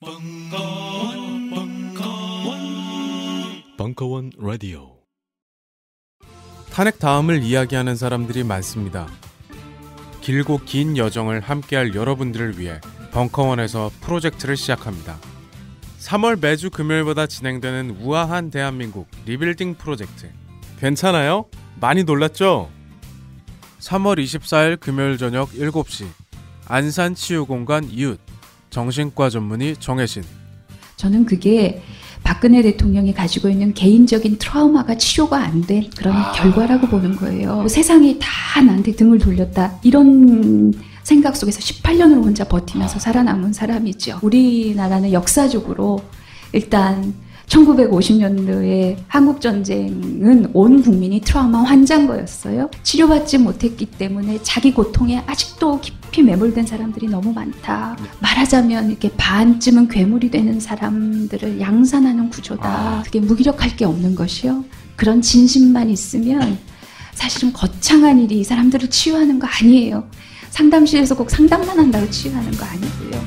벙커원, 벙커원, 벙커원 라디오. 탄핵 다음을 이야기하는 사람들이 많습니다. 길고 긴 여정을 함께할 여러분들을 위해 벙커원에서 프로젝트를 시작합니다. 3월 매주 금요일보다 진행되는 우아한 대한민국 리빌딩 프로젝트. 괜찮아요? 많이 놀랐죠? 3월 24일 금요일 저녁 7시 안산 치유공간 이웃 정신과 전문의 정혜신 저는 그게 박근혜 대통령이 가지고 있는 개인적인 트라우마가 치료가 안 된 그런 결과라고 보는 거예요. 세상이 다 나한테 등을 돌렸다. 이런 생각 속에서 18년을 혼자 버티면서 살아남은 사람이죠. 우리나라는 역사적으로 일단 1950년도에 한국 전쟁은 온 국민이 트라우마 환자인 거였어요. 치료받지 못했기 때문에 자기 고통에 아직도 깊이 매몰된 사람들이 너무 많다. 말하자면 이렇게 반쯤은 괴물이 되는 사람들을 양산하는 구조다. 그게 무기력할 게 없는 것이요. 그런 진심만 있으면 사실은 거창한 일이 이 사람들을 치유하는 거 아니에요. 상담실에서 꼭 상담만 한다고 치유하는 거 아니고요.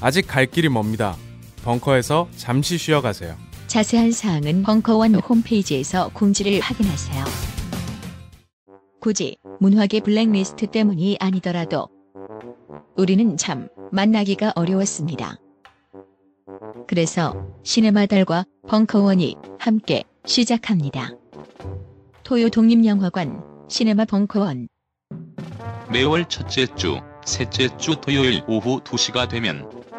아직 갈 길이 멉니다. 벙커에서 잠시 쉬어가세요. 자세한 사항은 벙커원 홈페이지에서 공지를 확인하세요. 굳이 문화계 블랙리스트 때문이 아니더라도 우리는 참 만나기가 어려웠습니다. 그래서 시네마 달과 벙커원이 함께 시작합니다. 토요 독립영화관 시네마 벙커원 매월 첫째 주, 셋째 주 토요일 오후 2시가 되면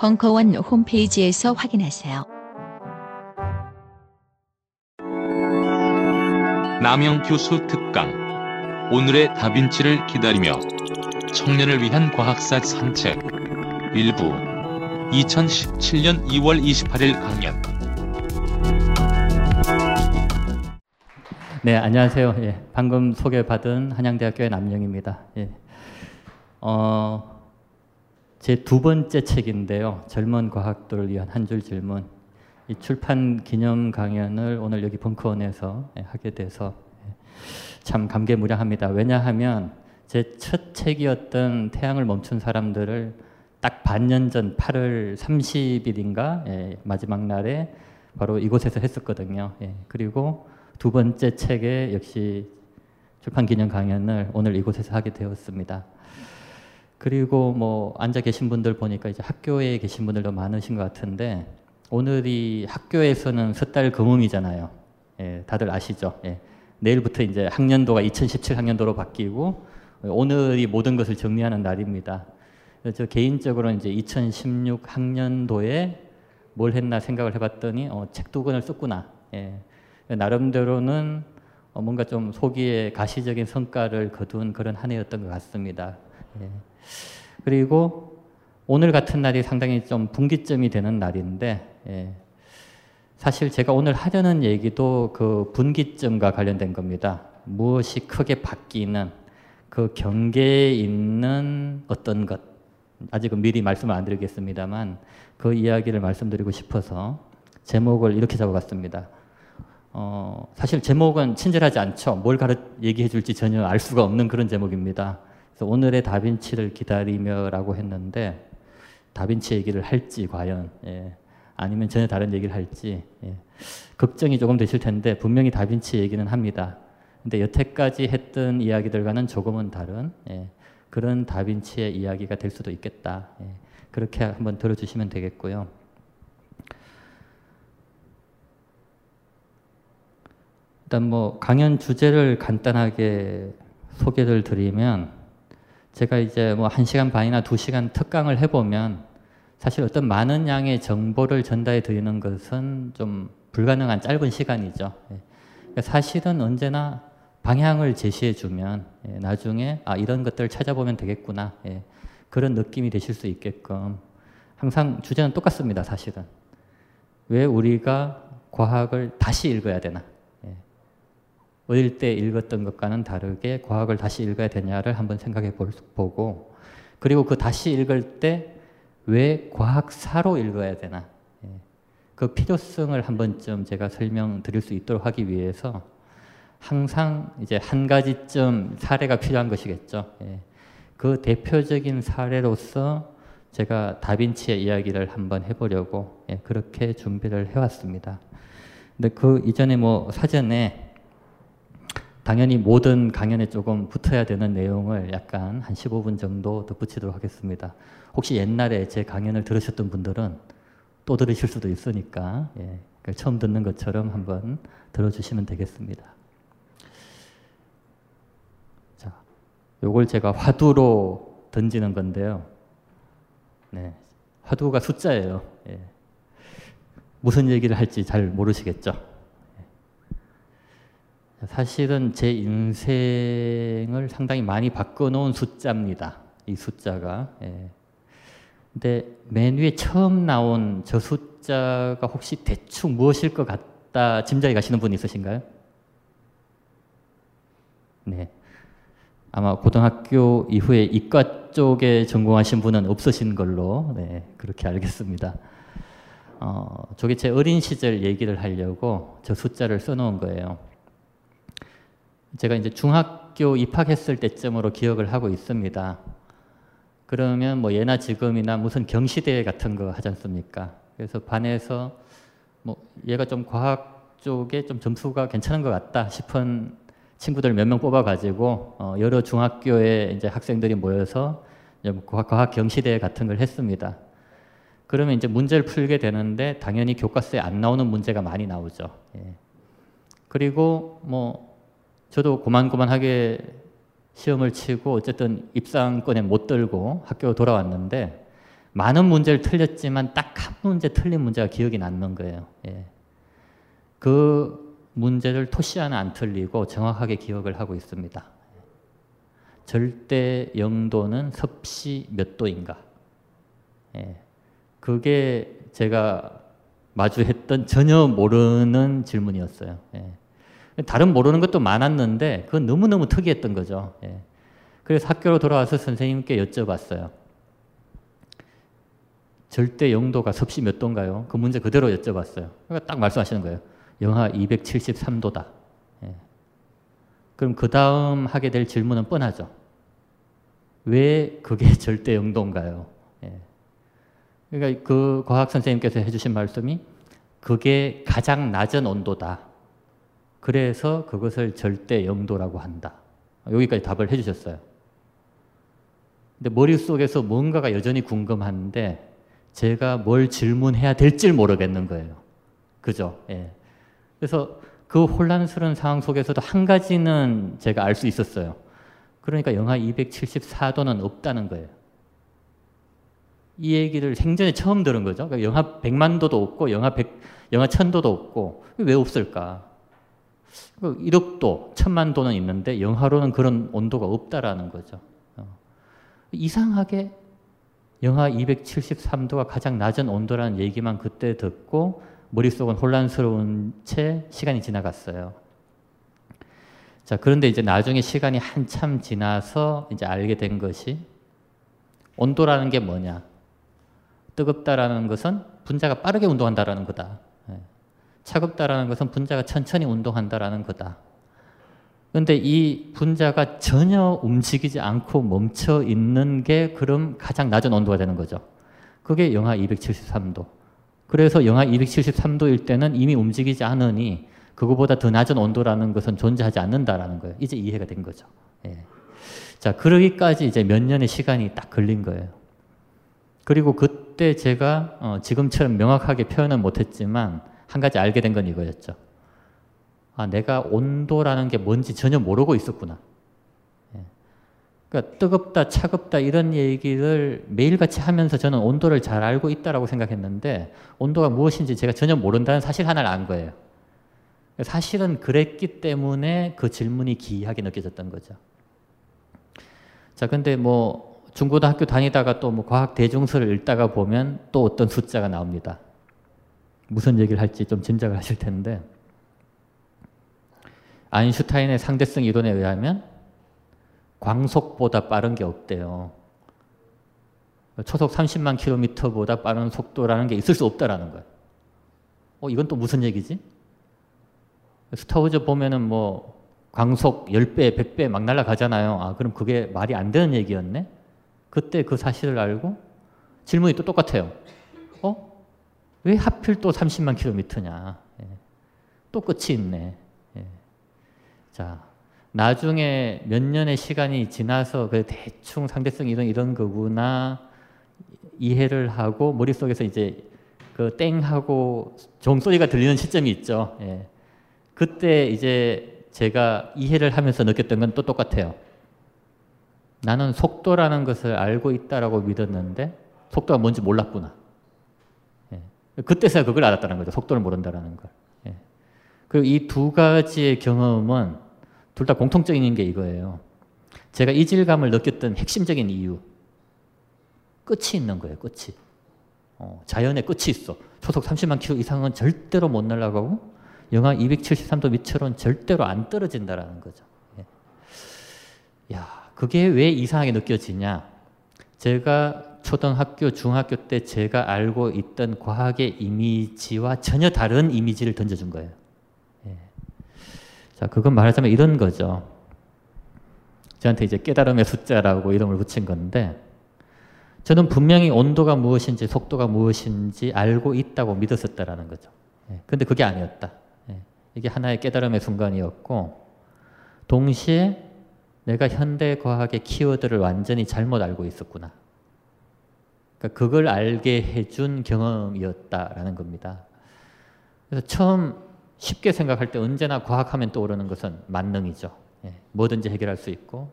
벙커원 홈페이지에서 확인하세요. 남영 교수 특강 오늘의 다빈치를 기다리며 청년을 위한 과학사 산책 일부 2017년 2월 28일 강연 네, 안녕하세요. 예, 방금 소개받은 한양대학교의 남영입니다. 예. 어, 제 두 번째 책인데요. 젊은 과학도를 위한 한 줄 질문. 이 출판 기념 강연을 오늘 여기 벙커원에서 예, 하게 돼서 예, 참 감개무량합니다. 왜냐하면 제 첫 책이었던 태양을 멈춘 사람들을 딱 반년 전 8월 30일인가 예, 마지막 날에 바로 이곳에서 했었거든요. 예, 그리고 두 번째 책에 역시 출판 기념 강연을 오늘 이곳에서 하게 되었습니다. 그리고 뭐 앉아 계신 분들 보니까 이제 학교에 계신 분들도 많으신 것 같은데 오늘이 학교에서는 섣달 금음이잖아요. 예, 다들 아시죠? 예, 내일부터 이제 학년도가 2017 학년도로 바뀌고 오늘이 모든 것을 정리하는 날입니다. 저 개인적으로 이제 2016 학년도에 뭘 했나 생각을 해봤더니 어, 책 두 권을 썼구나. 예, 나름대로는 어, 뭔가 좀 소기에 가시적인 성과를 거둔 그런 한 해였던 것 같습니다. 예. 그리고 오늘 같은 날이 상당히 좀 분기점이 되는 날인데 예. 사실 제가 오늘 하려는 얘기도 그 분기점과 관련된 겁니다. 무엇이 크게 바뀌는 그 경계에 있는 어떤 것 아직은 미리 말씀을 안 드리겠습니다만 그 이야기를 말씀드리고 싶어서 제목을 이렇게 잡아봤습니다. 어, 사실 제목은 친절하지 않죠. 뭘 가르 얘기해 줄지 전혀 알 수가 없는 그런 제목입니다. 오늘의 다빈치를 기다리며라고 했는데 다빈치 얘기를 할지 과연 예. 아니면 전혀 다른 얘기를 할지 예. 걱정이 조금 되실 텐데 분명히 다빈치 얘기는 합니다. 근데 여태까지 했던 이야기들과는 조금은 다른 예. 그런 다빈치의 이야기가 될 수도 있겠다. 예. 그렇게 한번 들어주시면 되겠고요. 일단 뭐 강연 주제를 간단하게 소개를 드리면 제가 이제 뭐한 시간 반이나 두 시간 특강을 해보면 사실 어떤 많은 양의 정보를 전달해 드리는 것은 좀 불가능한 짧은 시간이죠. 예. 그러니까 사실은 언제나 방향을 제시해 주면 예, 나중에 아 이런 것들을 찾아보면 되겠구나 예, 그런 느낌이 되실 수 있게끔 항상 주제는 똑같습니다. 사실은 왜 우리가 과학을 다시 읽어야 되나? 예. 어릴 때 읽었던 것과는 다르게 과학을 다시 읽어야 되냐를 한번 생각해 볼, 보고 그리고 그 다시 읽을 때 왜 과학사로 읽어야 되나? 예. 그 필요성을 한 번쯤 제가 설명드릴 수 있도록 하기 위해서 항상 이제 한 가지쯤 사례가 필요한 것이겠죠. 예. 그 대표적인 사례로서 제가 다빈치의 이야기를 한번 해보려고 예, 그렇게 준비를 해왔습니다. 근데 그 이전에 뭐 사전에 당연히 모든 강연에 조금 붙어야 되는 내용을 약간 한 15분 정도 덧붙이도록 하겠습니다. 혹시 옛날에 제 강연을 들으셨던 분들은 또 들으실 수도 있으니까 예, 처음 듣는 것처럼 한번 들어주시면 되겠습니다. 자, 요걸 제가 화두로 던지는 건데요. 네, 화두가 숫자예요. 예. 무슨 얘기를 할지 잘 모르시겠죠. 예. 사실은 제 인생을 상당히 많이 바꿔놓은 숫자입니다. 이 숫자가. 예. 근데 맨 위에 처음 나온 저 숫자가 혹시 대충 무엇일 것 같다 짐작이 가시는 분 있으신가요? 네. 아마 고등학교 이후에 이과 쪽에 전공하신 분은 없으신 걸로 네, 그렇게 알겠습니다. 어, 저게 제 어린 시절 얘기를 하려고 저 숫자를 써놓은 거예요. 제가 이제 중학교 입학했을 때쯤으로 기억을 하고 있습니다. 그러면 뭐 예나 지금이나 무슨 경시대회 같은 거 하지 않습니까? 그래서 반에서 뭐 얘가 좀 과학 쪽에 좀 점수가 괜찮은 것 같다 싶은 친구들 몇 명 뽑아가지고 어 여러 중학교에 이제 학생들이 모여서 과학, 과학 경시대회 같은 걸 했습니다. 그러면 이제 문제를 풀게 되는데 당연히 교과서에 안 나오는 문제가 많이 나오죠. 예. 그리고 뭐 저도 고만고만하게 시험을 치고 어쨌든 입상권에 못 들고 학교 돌아왔는데 많은 문제를 틀렸지만 딱 한 문제 틀린 문제가 기억이 남는 거예요. 예. 그 문제를 토시 하나 안 틀리고 정확하게 기억을 하고 있습니다. 절대 영도는 섭씨 몇 도인가? 예. 그게 제가 마주했던 전혀 모르는 질문이었어요. 예. 다른 모르는 것도 많았는데 그건 너무너무 특이했던 거죠. 예. 그래서 학교로 돌아와서 선생님께 여쭤봤어요. 절대 영도가 섭씨 몇 도인가요? 그 문제 그대로 여쭤봤어요. 그러니까 딱 말씀하시는 거예요. 영하 273도다. 예. 그럼 그 다음 하게 될 질문은 뻔하죠. 왜 그게 절대 영도인가요? 예. 그러니까 그 과학 선생님께서 해주신 말씀이 그게 가장 낮은 온도다. 그래서 그것을 절대 영도라고 한다. 여기까지 답을 해주셨어요. 근데 머릿속에서 뭔가가 여전히 궁금한데 제가 뭘 질문해야 될지 모르겠는 거예요. 그죠? 예. 그래서 그 혼란스러운 상황 속에서도 한 가지는 제가 알 수 있었어요. 그러니까 영하 274도는 없다는 거예요. 이 얘기를 생전에 처음 들은 거죠. 그러니까 영하 100만 도도 없고 영하 100, 영하 1000도도 없고 왜 없을까? 1억도, 그 1000만 도는 있는데 영하로는 그런 온도가 없다라는 거죠. 어. 이상하게 영하 273도가 가장 낮은 온도라는 얘기만 그때 듣고 머릿속은 혼란스러운 채 시간이 지나갔어요. 자, 그런데 이제 나중에 시간이 한참 지나서 이제 알게 된 것이 온도라는 게 뭐냐? 뜨겁다라는 것은 분자가 빠르게 운동한다라는 거다. 예. 차갑다라는 것은 분자가 천천히 운동한다라는 거다. 그런데 이 분자가 전혀 움직이지 않고 멈춰 있는 게 그럼 가장 낮은 온도가 되는 거죠. 그게 영하 273도. 그래서 영하 273도일 때는 이미 움직이지 않으니 그거보다 더 낮은 온도라는 것은 존재하지 않는다라는 거예요. 이제 이해가 된 거죠. 예. 자, 그러기까지 이제 몇 년의 시간이 딱 걸린 거예요. 그리고 그때 제가 어, 지금처럼 명확하게 표현은 못했지만 한 가지 알게 된 건 이거였죠. 아, 내가 온도라는 게 뭔지 전혀 모르고 있었구나. 예. 그러니까 뜨겁다, 차갑다 이런 얘기를 매일같이 하면서 저는 온도를 잘 알고 있다라고 생각했는데 온도가 무엇인지 제가 전혀 모른다는 사실 하나를 안 거예요. 사실은 그랬기 때문에 그 질문이 기이하게 느껴졌던 거죠. 자, 근데 뭐 중고등학교 다니다가 또 뭐 과학 대중서를 읽다가 보면 또 어떤 숫자가 나옵니다. 무슨 얘기를 할지 좀 짐작을 하실 텐데 아인슈타인의 상대성 이론에 의하면 광속보다 빠른 게 없대요. 초속 30만 킬로미터보다 빠른 속도라는 게 있을 수 없다라는 거예요. 어, 이건 또 무슨 얘기지? 스타워즈 보면은 뭐 광속 10배, 100배 막 날아가잖아요. 아, 그럼 그게 말이 안 되는 얘기였네? 그때 그 사실을 알고 질문이 또 똑같아요. 어? 왜 하필 또 30만 킬로미터냐? 예. 또 끝이 있네. 예. 자, 나중에 몇 년의 시간이 지나서 그 대충 상대성 이런 이런 거구나 이해를 하고 머릿속에서 이제 그 땡하고 종소리가 들리는 시점이 있죠. 예. 그때 이제 제가 이해를 하면서 느꼈던 건 또 똑같아요. 나는 속도라는 것을 알고 있다라고 믿었는데 속도가 뭔지 몰랐구나. 예. 그때서야 그걸 알았다는 거죠. 속도를 모른다라는 걸. 예. 그리고 이 두 가지의 경험은 둘 다 공통적인 게 이거예요. 제가 이질감을 느꼈던 핵심적인 이유. 끝이 있는 거예요. 끝이. 어, 자연의 끝이 있어. 초속 30만 킬로 이상은 절대로 못 날아가고 영하 273도 밑으로는 절대로 안 떨어진다라는 거죠. 예. 야, 그게 왜 이상하게 느껴지냐? 제가 초등학교, 중학교 때 제가 알고 있던 과학의 이미지와 전혀 다른 이미지를 던져준 거예요. 예. 자, 그건 말하자면 이런 거죠. 저한테 이제 깨달음의 숫자라고 이름을 붙인 건데, 저는 분명히 온도가 무엇인지 속도가 무엇인지 알고 있다고 믿었었다라는 거죠. 예. 근데 그게 아니었다. 예. 이게 하나의 깨달음의 순간이었고, 동시에 내가 현대 과학의 키워드를 완전히 잘못 알고 있었구나. 그러니까 그걸 알게 해준 경험이었다라는 겁니다. 그래서 처음 쉽게 생각할 때 언제나 과학하면 떠오르는 것은 만능이죠. 예. 뭐든지 해결할 수 있고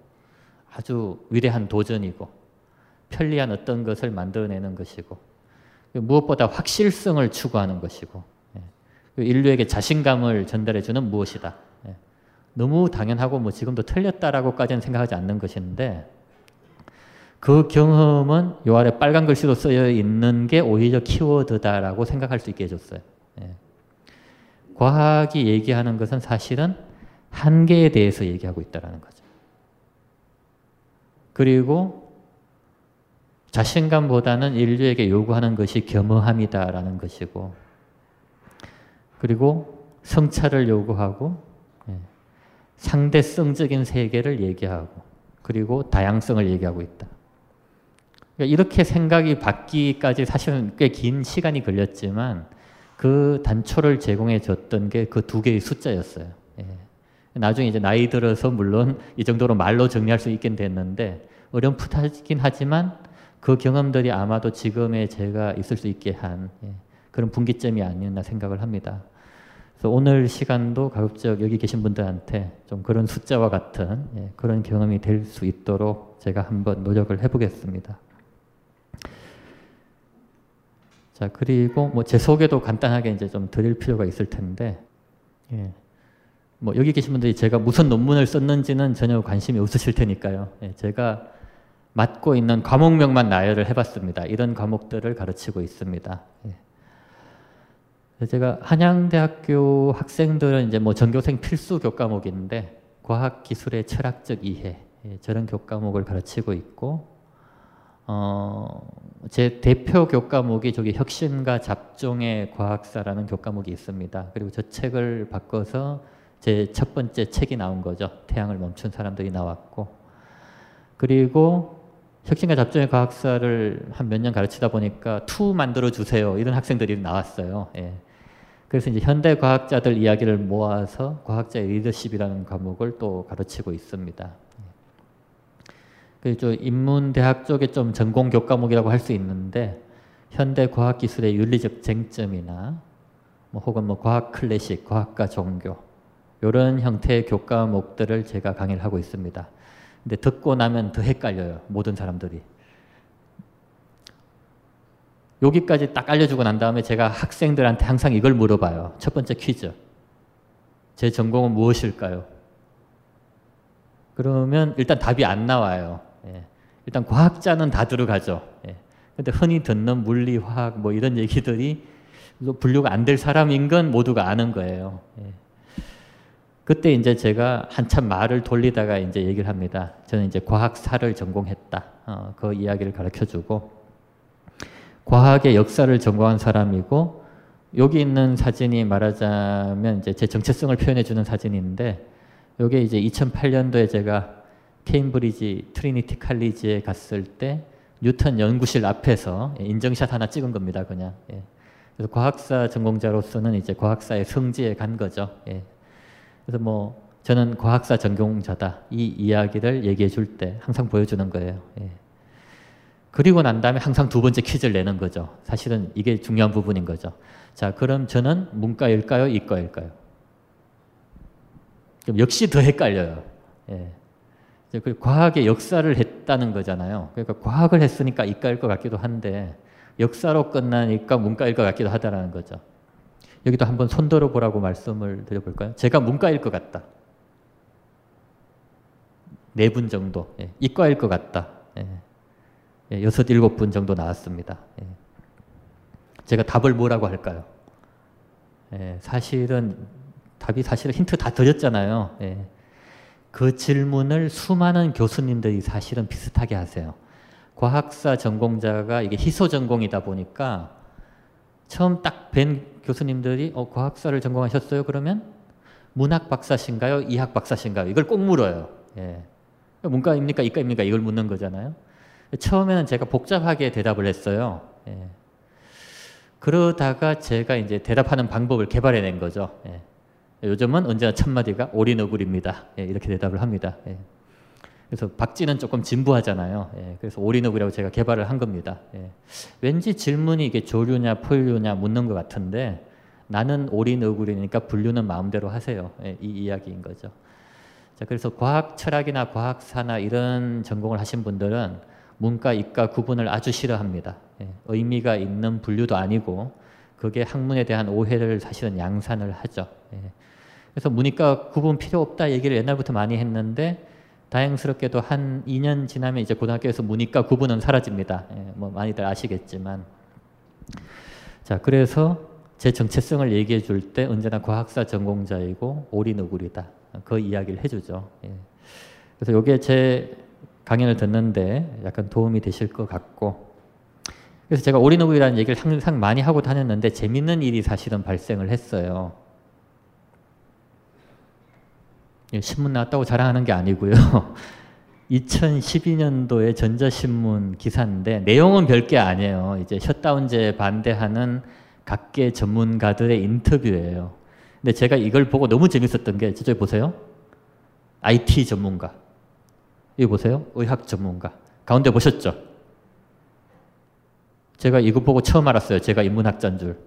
아주 위대한 도전이고 편리한 어떤 것을 만들어내는 것이고 무엇보다 확실성을 추구하는 것이고 예. 인류에게 자신감을 전달해주는 무엇이다. 예. 너무 당연하고 뭐 지금도 틀렸다라고까지는 생각하지 않는 것인데 그 경험은 요 아래 빨간 글씨로 쓰여 있는 게 오히려 키워드다라고 생각할 수 있게 해줬어요. 예. 과학이 얘기하는 것은 사실은 한계에 대해서 얘기하고 있다는 거죠. 그리고 자신감보다는 인류에게 요구하는 것이 겸허함이다라는 것이고 그리고 성찰을 요구하고 예. 상대성적인 세계를 얘기하고 그리고 다양성을 얘기하고 있다. 그러니까 이렇게 생각이 바뀌기까지 사실은 꽤 긴 시간이 걸렸지만 그 단초를 제공해 줬던 게 그 두 개의 숫자였어요. 예. 나중에 이제 나이 들어서 물론 이 정도로 말로 정리할 수 있긴 됐는데 어렴풋하긴 하지만 그 경험들이 아마도 지금의 제가 있을 수 있게 한 예, 그런 분기점이 아니었나 생각을 합니다. 그래서 오늘 시간도 가급적 여기 계신 분들한테 좀 그런 숫자와 같은 예, 그런 경험이 될 수 있도록 제가 한번 노력을 해보겠습니다. 자 그리고 뭐 제 소개도 간단하게 이제 좀 드릴 필요가 있을 텐데, 예. 뭐 여기 계신 분들이 제가 무슨 논문을 썼는지는 전혀 관심이 없으실 테니까요. 예, 제가 맡고 있는 과목명만 나열을 해봤습니다. 이런 과목들을 가르치고 있습니다. 예. 제가 한양대학교 학생들은 이제 뭐 전교생 필수 교과목인데 과학기술의 철학적 이해 예, 저런 교과목을 가르치고 있고 어, 제 대표 교과목이 저기 혁신과 잡종의 과학사라는 교과목이 있습니다. 그리고 저 책을 바꿔서 제 첫 번째 책이 나온 거죠. 태양을 멈춘 사람들이 나왔고 그리고 혁신과 잡종의 과학사를 한 몇 년 가르치다 보니까 two 만들어 주세요 이런 학생들이 나왔어요. 예. 그래서 이제 현대 과학자들 이야기를 모아서 과학자의 리더십이라는 과목을 또 가르치고 있습니다. 그저 인문대학 쪽에 좀 전공 교과목이라고 할 수 있는데 현대 과학 기술의 윤리적 쟁점이나 뭐 혹은 뭐 과학 클래식, 과학과 종교 이런 형태의 교과목들을 제가 강의를 하고 있습니다. 근데 듣고 나면 더 헷갈려요. 모든 사람들이. 여기까지 딱 알려주고 난 다음에 제가 학생들한테 항상 이걸 물어봐요. 첫 번째 퀴즈. 제 전공은 무엇일까요? 그러면 일단 답이 안 나와요. 예. 일단 과학자는 다 들어가죠. 예. 근데 흔히 듣는 물리, 화학 뭐 이런 얘기들이 분류가 안 될 사람인 건 모두가 아는 거예요. 예. 그때 이제 제가 한참 말을 돌리다가 이제 얘기를 합니다. 저는 이제 과학사를 전공했다. 어, 그 이야기를 가르쳐 주고 과학의 역사를 전공한 사람이고 여기 있는 사진이 말하자면 이제 제 정체성을 표현해 주는 사진인데 요게 이제 2008년도에 제가 케임브리지 트리니티 칼리지에 갔을 때 뉴턴 연구실 앞에서 인증샷 하나 찍은 겁니다, 그냥. 예. 그래서 과학사 전공자로서는 이제 과학사의 성지에 간 거죠. 예. 그래서 뭐 저는 과학사 전공자다 이 이야기를 얘기해 줄 때 항상 보여주는 거예요. 예. 그리고 난 다음에 항상 두 번째 퀴즈를 내는 거죠. 사실은 이게 중요한 부분인 거죠. 자, 그럼 저는 문과일까요, 이과일까요? 그럼 역시 더 헷갈려요. 예. 그 과학의 역사를 했다는 거잖아요. 그러니까 과학을 했으니까 이과일 것 같기도 한데 역사로 끝나니까 문과일 것 같기도 하다라는 거죠. 여기도 한번 손들어 보라고 말씀을 드려볼까요? 제가 문과일 것 같다. 네 분 정도. 예. 이과일 것 같다. 예. 예. 여섯, 일곱 분 정도 나왔습니다. 예. 제가 답을 뭐라고 할까요? 예. 사실은 답이 사실은 힌트 다 드렸잖아요. 예. 그 질문을 수많은 교수님들이 사실은 비슷하게 하세요. 과학사 전공자가 이게 희소 전공이다 보니까 처음 딱 뵌 교수님들이 어, 과학사를 전공하셨어요? 그러면 문학 박사신가요? 이학 박사신가요? 이걸 꼭 물어요. 예. 문과입니까? 이과입니까? 이걸 묻는 거잖아요. 처음에는 제가 복잡하게 대답을 했어요. 예. 그러다가 제가 이제 대답하는 방법을 개발해낸 거죠. 예. 요즘은 언제나 첫마디가 오리너굴입니다. 예, 이렇게 대답을 합니다. 예. 그래서 박쥐는 조금 진부하잖아요. 예, 그래서 오리너굴이라고 제가 개발을 한 겁니다. 예. 왠지 질문이 이게 조류냐 포유류냐 묻는 것 같은데 나는 오리너굴이니까 분류는 마음대로 하세요. 예, 이 이야기인 거죠. 자, 그래서 과학 철학이나 과학사나 이런 전공을 하신 분들은 문과, 이과 구분을 아주 싫어합니다. 예, 의미가 있는 분류도 아니고 그게 학문에 대한 오해를 사실은 양산을 하죠. 예. 그래서 문이과 구분 필요 없다 얘기를 옛날부터 많이 했는데 다행스럽게도 한 2년 지나면 이제 고등학교에서 문이과 구분은 사라집니다. 예, 뭐 많이들 아시겠지만. 자, 그래서 제 정체성을 얘기해 줄 때 언제나 과학사 전공자이고 오리너구리다. 그 이야기를 해주죠. 예. 그래서 이게 제 강연을 듣는데 약간 도움이 되실 것 같고 그래서 제가 오리너구리라는 얘기를 항상 많이 하고 다녔는데 재밌는 일이 사실은 발생을 했어요. 예, 신문 나왔다고 자랑하는 게 아니고요. 2012년도에 전자신문 기사인데 내용은 별게 아니에요. 이제 셧다운제 반대하는 각계 전문가들의 인터뷰예요. 근데 제가 이걸 보고 너무 재밌었던 게 저쪽에 보세요. IT 전문가. 여기 보세요. 의학 전문가. 가운데 보셨죠? 제가 이거 보고 처음 알았어요. 제가 인문학자인 줄.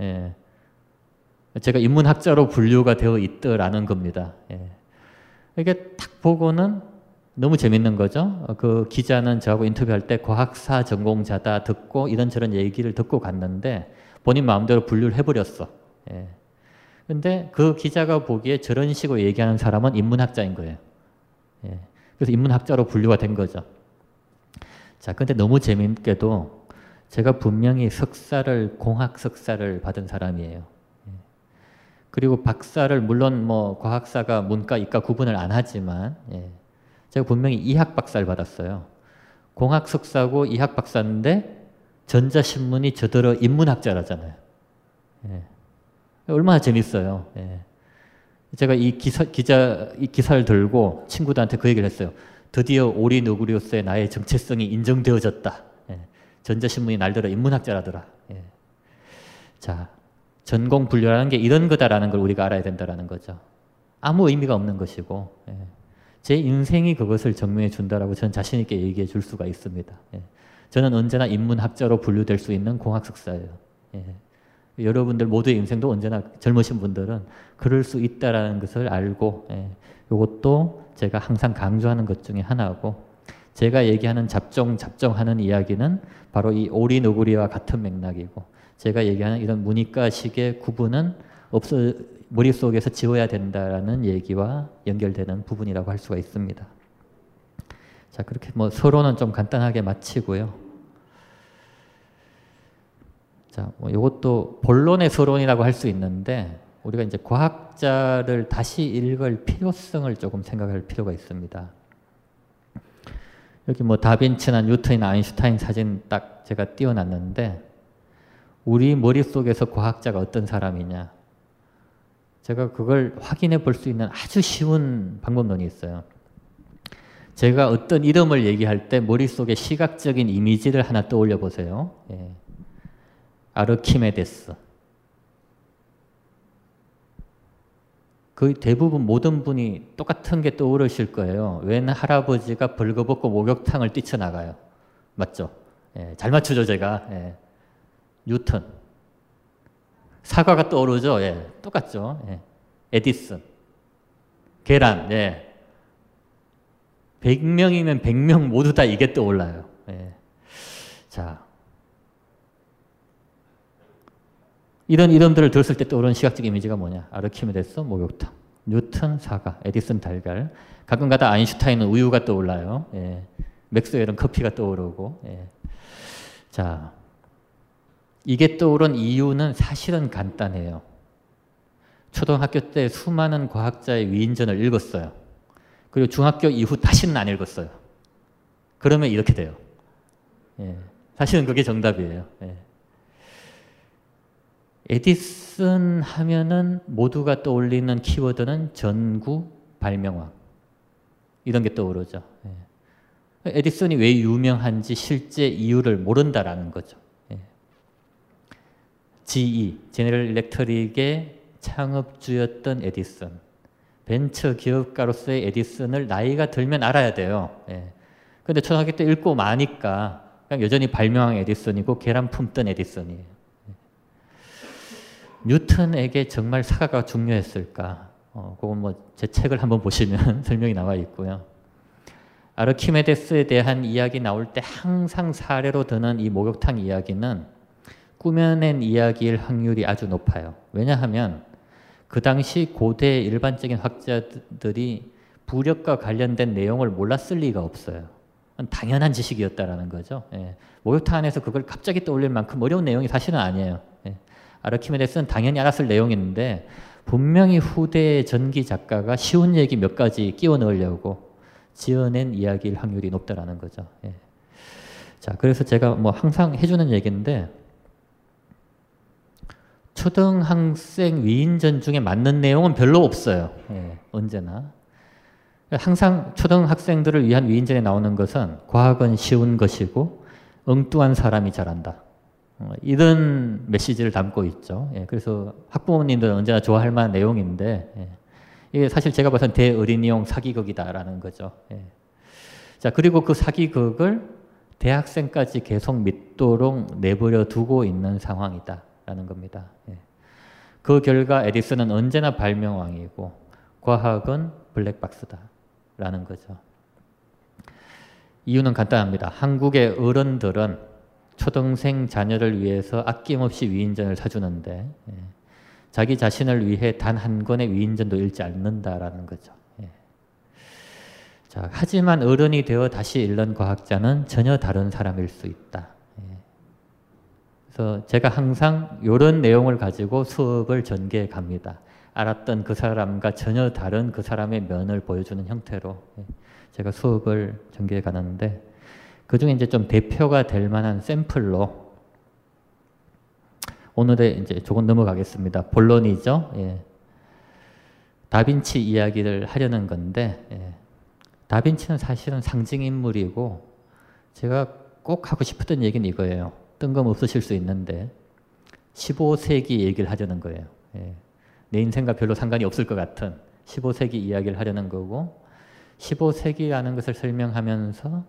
예. 제가 인문학자로 분류가 되어 있더라는 겁니다. 예. 이게 딱 보고는 너무 재밌는 거죠. 그 기자는 저하고 인터뷰할 때 과학사 전공자다 듣고 이런저런 얘기를 듣고 갔는데 본인 마음대로 분류를 해버렸어. 예. 근데 그 기자가 보기에 저런 식으로 얘기하는 사람은 인문학자인 거예요. 예. 그래서 인문학자로 분류가 된 거죠. 자, 근데 너무 재밌게도 제가 분명히 석사를, 공학 석사를 받은 사람이에요. 그리고 박사를 물론 뭐 과학사가 문과, 이과 구분을 안 하지만 예. 제가 분명히 이학 박사를 받았어요. 공학 석사고 이학 박사인데 전자신문이 저더러 인문학자라잖아요. 예. 얼마나 재밌어요. 예. 제가 이 기사, 기자, 이 기사를 들고 친구들한테 그 얘기를 했어요. 드디어 오리 누구리오스의 나의 정체성이 인정되어졌다. 예. 전자신문이 날더러 인문학자라더라. 예. 자, 전공 분류라는 게 이런 거다라는 걸 우리가 알아야 된다라는 거죠. 아무 의미가 없는 것이고 예. 제 인생이 그것을 증명해 준다라고 저는 자신 있게 얘기해 줄 수가 있습니다. 예. 저는 언제나 인문학자로 분류될 수 있는 공학 석사예요. 예. 여러분들 모두의 인생도 언제나 젊으신 분들은 그럴 수 있다라는 것을 알고 이것도 제가 항상 강조하는 것 중에 하나고 제가 얘기하는 잡종 잡종하는 이야기는 바로 이 오리 너구리와 같은 맥락이고 제가 얘기하는 이런 문이과식의 구분은 없어 머릿속에서 지워야 된다라는 얘기와 연결되는 부분이라고 할 수가 있습니다. 자, 그렇게 뭐 서로는 좀 간단하게 마치고요. 자, 자, 뭐 이것도 본론의 서론이라고 할 수 있는데 우리가 이제 과학자를 다시 읽을 필요성을 조금 생각할 필요가 있습니다. 여기 뭐 다빈치나 뉴턴이나 아인슈타인 사진 딱 제가 띄워놨는데 우리 머릿속에서 과학자가 어떤 사람이냐 제가 그걸 확인해 볼 수 있는 아주 쉬운 방법론이 있어요. 제가 어떤 이름을 얘기할 때 머릿속에 시각적인 이미지를 하나 떠올려 보세요. 예. 아르키메데스. 거의 대부분 모든 분이 똑같은 게 떠오르실 거예요. 웬 할아버지가 벌거벗고 목욕탕을 뛰쳐나가요. 맞죠? 예, 잘 맞추죠, 제가. 예. 뉴턴. 사과가 떠오르죠? 예, 똑같죠? 예. 에디슨. 계란, 예. 100명이면 100명 모두 다 이게 떠올라요. 예. 자. 이런 이름들을 들었을 때 떠오르는 시각적 이미지가 뭐냐? 아르키메데스 목욕탕, 뉴턴 사과, 에디슨 달걀, 가끔가다 아인슈타인은 우유가 떠올라요. 예. 맥스웰은 커피가 떠오르고. 예. 자, 이게 떠오른 이유는 사실은 간단해요. 초등학교 때 수많은 과학자의 위인전을 읽었어요. 그리고 중학교 이후 다시는 안 읽었어요. 그러면 이렇게 돼요. 예. 사실은 그게 정답이에요. 예. 에디슨 하면은 모두가 떠올리는 키워드는 전구 발명왕. 이런 게 떠오르죠. 예. 에디슨이 왜 유명한지 실제 이유를 모른다라는 거죠. 예. GE, 제네럴 일렉트릭의 창업주였던 에디슨. 벤처 기업가로서의 에디슨을 나이가 들면 알아야 돼요. 예. 근데 초등학교 때 읽고 마니까 그냥 여전히 발명왕 에디슨이고 계란 품던 에디슨이에요. 뉴턴에게 정말 사과가 중요했을까? 어, 그건 뭐 제 책을 한번 보시면 설명이 나와 있고요. 아르키메데스에 대한 이야기 나올 때 항상 사례로 드는 이 목욕탕 이야기는 꾸며낸 이야기일 확률이 아주 높아요. 왜냐하면 그 당시 고대 일반적인 학자들이 부력과 관련된 내용을 몰랐을 리가 없어요. 당연한 지식이었다라는 거죠. 예. 목욕탕 안에서 그걸 갑자기 떠올릴 만큼 어려운 내용이 사실은 아니에요. 예. 아르키메데스는 당연히 알았을 내용인데 분명히 후대의 전기 작가가 쉬운 얘기 몇 가지 끼워 넣으려고 지어낸 이야기일 확률이 높다라는 거죠. 예. 자, 그래서 제가 뭐 항상 해주는 얘기인데 초등학생 위인전 중에 맞는 내용은 별로 없어요. 예, 언제나. 항상 초등학생들을 위한 위인전에 나오는 것은 과학은 쉬운 것이고 엉뚱한 사람이 잘한다. 어, 이런 메시지를 담고 있죠. 예, 그래서 학부모님들은 언제나 좋아할 만한 내용인데 예, 이게 사실 제가 봐서는 대어린이용 사기극이다라는 거죠. 예. 자 그리고 그 사기극을 대학생까지 계속 믿도록 내버려 두고 있는 상황이다 라는 겁니다. 예. 그 결과 에디슨은 언제나 발명왕이고 과학은 블랙박스다 라는 거죠. 이유는 간단합니다. 한국의 어른들은 초등생 자녀를 위해서 아낌없이 위인전을 사주는데 예. 자기 자신을 위해 단 한 권의 위인전도 읽지 않는다라는 거죠. 예. 자, 하지만 어른이 되어 다시 읽는 과학자는 전혀 다른 사람일 수 있다. 예. 그래서 제가 항상 이런 내용을 가지고 수업을 전개해 갑니다. 알았던 그 사람과 전혀 다른 그 사람의 면을 보여주는 형태로 예. 제가 수업을 전개해 가는데 그 중에 이제 좀 대표가 될 만한 샘플로 오늘의 이제 조금 넘어가겠습니다. 본론이죠. 예. 다빈치 이야기를 하려는 건데 예. 다빈치는 사실은 상징 인물이고 제가 꼭 하고 싶었던 얘기는 이거예요. 뜬금없으실 수 있는데 15세기 얘기를 하려는 거예요. 예. 내 인생과 별로 상관이 없을 것 같은 15세기 이야기를 하려는 거고 15세기라는 것을 설명하면서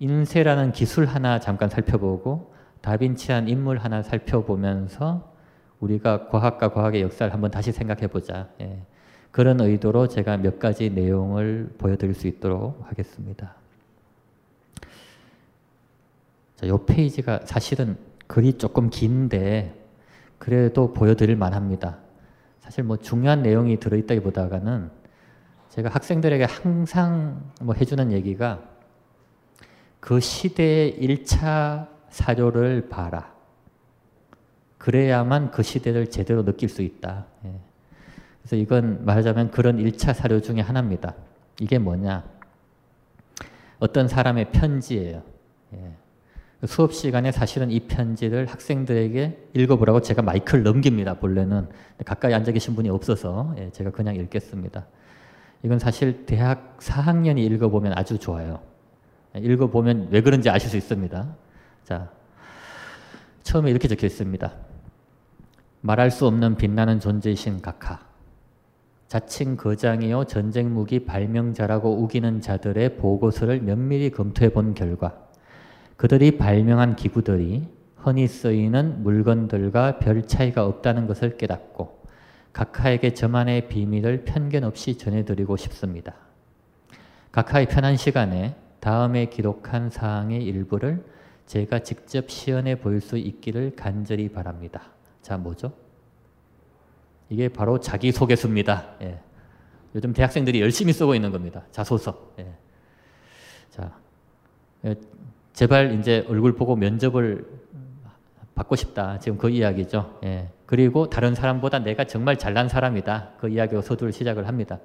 인쇄라는 기술 하나 잠깐 살펴보고 다빈치한 인물 하나 살펴보면서 우리가 과학과 과학의 역사를 한번 다시 생각해 보자. 예. 그런 의도로 제가 몇 가지 내용을 보여드릴 수 있도록 하겠습니다. 자, 요 페이지가 사실은 글이 조금 긴데 그래도 보여드릴 만합니다. 사실 뭐 중요한 내용이 들어있다기보다는 제가 학생들에게 항상 뭐 해주는 얘기가 그 시대의 1차 사료를 봐라. 그래야만 그 시대를 제대로 느낄 수 있다. 예. 그래서 이건 말하자면 그런 1차 사료 중에 하나입니다. 이게 뭐냐? 어떤 사람의 편지예요. 예. 수업 시간에 사실은 이 편지를 학생들에게 읽어보라고 제가 마이크를 넘깁니다. 본래는 가까이 앉아 계신 분이 없어서 예, 제가 그냥 읽겠습니다. 이건 사실 대학 4학년이 읽어보면 아주 좋아요. 예, 읽어보면 왜 그런지 아실 수 있습니다. 자, 처음에 이렇게 적혀 있습니다. 말할 수 없는 빛나는 존재이신 각하. 자칭 거장이요 전쟁 무기 발명자라고 우기는 자들의 보고서를 면밀히 검토해 본 결과 그들이 발명한 기구들이 흔히 쓰이는 물건들과 별 차이가 없다는 것을 깨닫고 각하에게 저만의 비밀을 편견 없이 전해드리고 싶습니다. 각하의 편한 시간에 다음에 기록한 사항의 일부를 제가 직접 시연해 보일 수 있기를 간절히 바랍니다. 자, 뭐죠? 이게 바로 자기소개서입니다. 예. 요즘 대학생들이 열심히 쓰고 있는 겁니다. 자소서. 예. 자, 예, 제발 이제 얼굴 보고 면접을 받고 싶다. 지금 그 이야기죠. 예. 그리고 다른 사람보다 내가 정말 잘난 사람이다. 그 이야기로 서두를 시작을 합니다.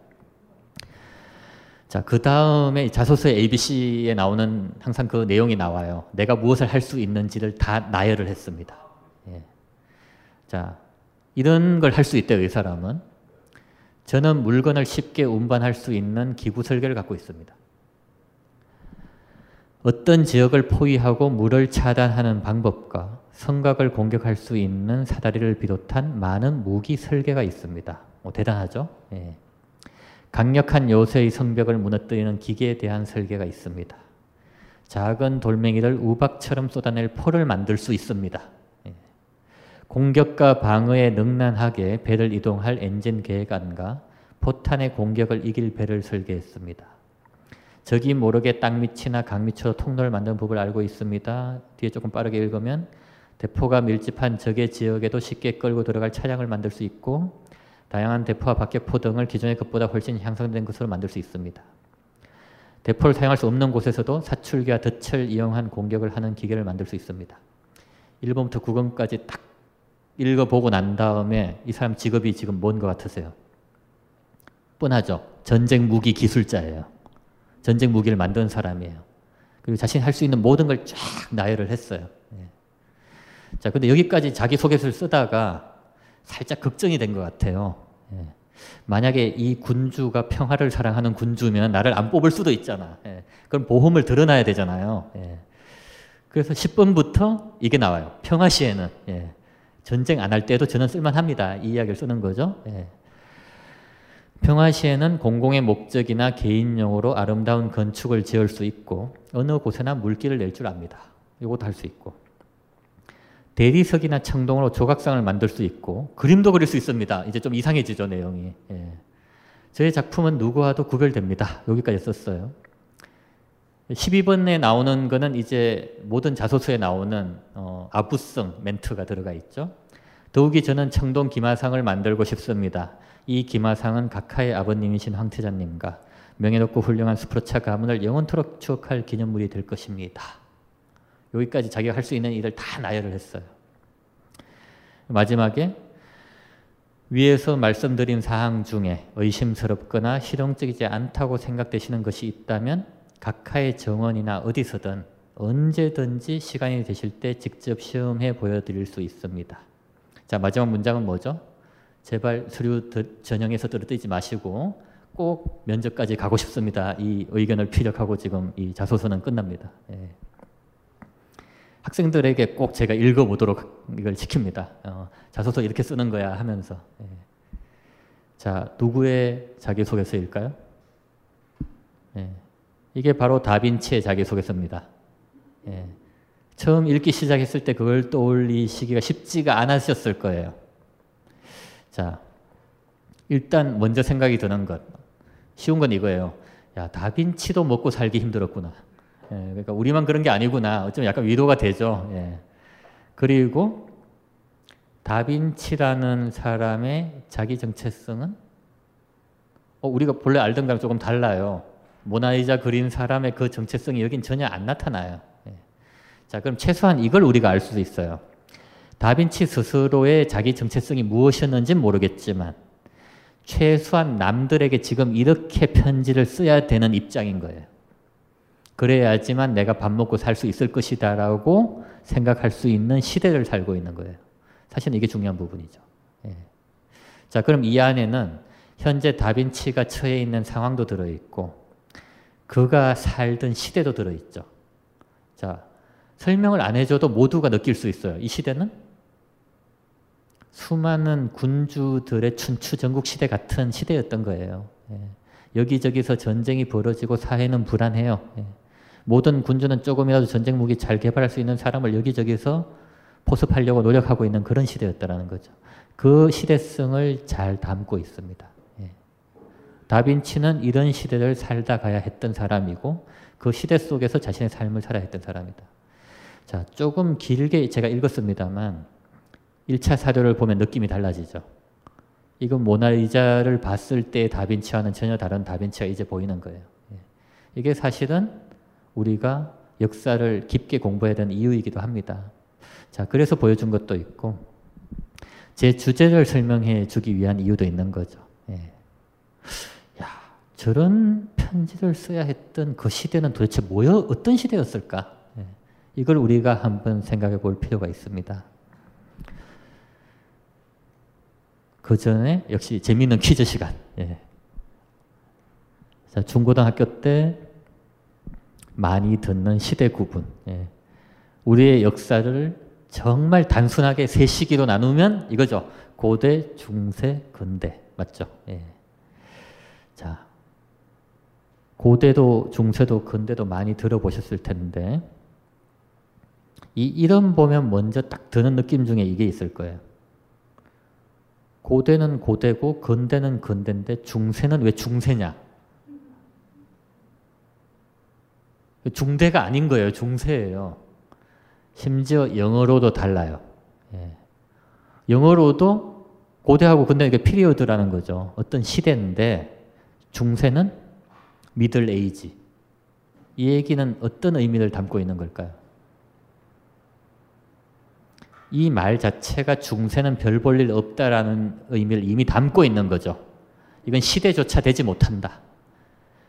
자, 그 다음에 자소서의 ABC에 나오는 항상 그 내용이 나와요. 내가 무엇을 할 수 있는지를 다 나열을 했습니다. 예. 자, 이런 걸 할 수 있대요, 이 사람은. 저는 물건을 쉽게 운반할 수 있는 기구 설계를 갖고 있습니다. 어떤 지역을 포위하고 물을 차단하는 방법과 성곽을 공격할 수 있는 사다리를 비롯한 많은 무기 설계가 있습니다. 오, 대단하죠? 예. 강력한 요새의 성벽을 무너뜨리는 기계에 대한 설계가 있습니다. 작은 돌멩이를 우박처럼 쏟아낼 포를 만들 수 있습니다. 예. 공격과 방어에 능란하게 배를 이동할 엔진 계획안과 포탄의 공격을 이길 배를 설계했습니다. 적이 모르게 땅 밑이나 강 밑으로 통로를 만드는 법을 알고 있습니다. 뒤에 조금 빠르게 읽으면 대포가 밀집한 적의 지역에도 쉽게 끌고 들어갈 차량을 만들 수 있고 다양한 대포와 박격포 등을 기존의 것보다 훨씬 향상된 것으로 만들 수 있습니다. 대포를 사용할 수 없는 곳에서도 사출기와 덫을 이용한 공격을 하는 기계를 만들 수 있습니다. 1번부터 9번까지 딱 읽어보고 난 다음에 이 사람 직업이 지금 뭔 것 같으세요? 뻔하죠. 전쟁 무기 기술자예요. 전쟁 무기를 만든 사람이에요. 그리고 자신이 할 수 있는 모든 걸 쫙 나열을 했어요. 예. 자, 근데 여기까지 자기소개서를 쓰다가 살짝 걱정이 된 것 같아요. 예. 만약에 이 군주가 평화를 사랑하는 군주면 나를 안 뽑을 수도 있잖아. 예. 그럼 보험을 들어놔야 되잖아요. 예. 그래서 10번부터 이게 나와요. 평화 시에는 예. 전쟁 안 할 때도 저는 쓸만합니다. 이 이야기를 쓰는 거죠. 예. 평화시에는 공공의 목적이나 개인용으로 아름다운 건축을 지을 수 있고 어느 곳에나 물길을 낼줄 압니다. 이것도 할 수 있고 대리석이나 청동으로 조각상을 만들 수 있고 그림도 그릴 수 있습니다. 이제 좀 이상해지죠 내용이. 예. 저의 작품은 누구와도 구별됩니다. 여기까지 썼어요. 12번에 나오는 거는 이제 모든 자소서에 나오는 어, 아부성 멘트가 들어가 있죠. 더욱이 저는 청동 기마상을 만들고 싶습니다. 이 기마상은 각하의 아버님이신 황태자님과 명예롭고 훌륭한 스프로차 가문을 영원토록 추억할 기념물이 될 것입니다. 여기까지 자기가 할 수 있는 일을 다 나열을 했어요. 마지막에 위에서 말씀드린 사항 중에 의심스럽거나 실용적이지 않다고 생각되시는 것이 있다면 각하의 정원이나 어디서든 언제든지 시간이 되실 때 직접 시험해 보여드릴 수 있습니다. 자 마지막 문장은 뭐죠? 제발 서류 전형에서 떨어뜨리지 마시고 꼭 면접까지 가고 싶습니다. 이 의견을 피력하고 지금 이 자소서는 끝납니다. 예. 학생들에게 꼭 제가 읽어보도록 이걸 시킵니다. 어, 자소서 이렇게 쓰는 거야 하면서. 예. 자, 누구의 자기소개서일까요? 예. 이게 바로 다빈치의 자기소개서입니다. 예. 처음 읽기 시작했을 때 그걸 떠올리시기가 쉽지가 않으셨을 거예요. 자, 일단 먼저 생각이 드는 것. 쉬운 건 이거예요. 야, 다빈치도 먹고 살기 힘들었구나. 예, 그러니까 우리만 그런 게 아니구나. 어쩌면 약간 위로가 되죠. 예. 그리고 다빈치라는 사람의 자기 정체성은 어, 우리가 본래 알던 거랑 조금 달라요. 모나리자 그린 사람의 그 정체성이 여긴 전혀 안 나타나요. 예. 자, 그럼 최소한 이걸 우리가 알수 있어요. 다빈치 스스로의 자기 정체성이 무엇이었는지는 모르겠지만 최소한 남들에게 지금 이렇게 편지를 써야 되는 입장인 거예요. 그래야지만 내가 밥 먹고 살 수 있을 것이다라고 생각할 수 있는 시대를 살고 있는 거예요. 사실은 이게 중요한 부분이죠. 예. 자, 그럼 이 안에는 현재 다빈치가 처해 있는 상황도 들어있고 그가 살던 시대도 들어있죠. 자, 설명을 안 해줘도 모두가 느낄 수 있어요. 이 시대는 수많은 군주들의 춘추 전국 시대 같은 시대였던 거예요. 예. 여기저기서 전쟁이 벌어지고 사회는 불안해요. 예. 모든 군주는 조금이라도 전쟁 무기 잘 개발할 수 있는 사람을 여기저기서 포섭하려고 노력하고 있는 그런 시대였다는 거죠. 그 시대성을 잘 담고 있습니다. 예. 다빈치는 이런 시대를 살다 가야 했던 사람이고 그 시대 속에서 자신의 삶을 살아야 했던 사람이다. 자, 조금 길게 제가 읽었습니다만 1차 사료를 보면 느낌이 달라지죠. 이건 모나리자를 봤을 때 다빈치와는 전혀 다른 다빈치가 이제 보이는 거예요. 예. 이게 사실은 우리가 역사를 깊게 공부해야 되는 이유이기도 합니다. 자, 그래서 보여준 것도 있고, 제 주제를 설명해 주기 위한 이유도 있는 거죠. 예. 야, 저런 편지를 써야 했던 그 시대는 도대체 뭐여, 어떤 시대였을까? 예. 이걸 우리가 한번 생각해 볼 필요가 있습니다. 그 전에 역시 재미있는 퀴즈 시간. 예. 자, 중고등학교 때 많이 듣는 시대 구분. 예. 우리의 역사를 정말 단순하게 세 시기로 나누면 이거죠. 고대, 중세, 근대. 맞죠? 예. 자, 고대도 중세도 근대도 많이 들어보셨을 텐데 이 이름 보면 먼저 딱 드는 느낌 중에 이게 있을 거예요. 고대는 고대고 근대는 근대인데 중세는 왜 중세냐? 중대가 아닌 거예요. 중세예요. 심지어 영어로도 달라요. 예. 영어로도 고대하고 근대는 period라는 거죠. 어떤 시대인데 중세는 Middle Age. 이 얘기는 어떤 의미를 담고 있는 걸까요? 이 말 자체가 중세는 별 볼 일 없다라는 의미를 이미 담고 있는 거죠. 이건 시대조차 되지 못한다.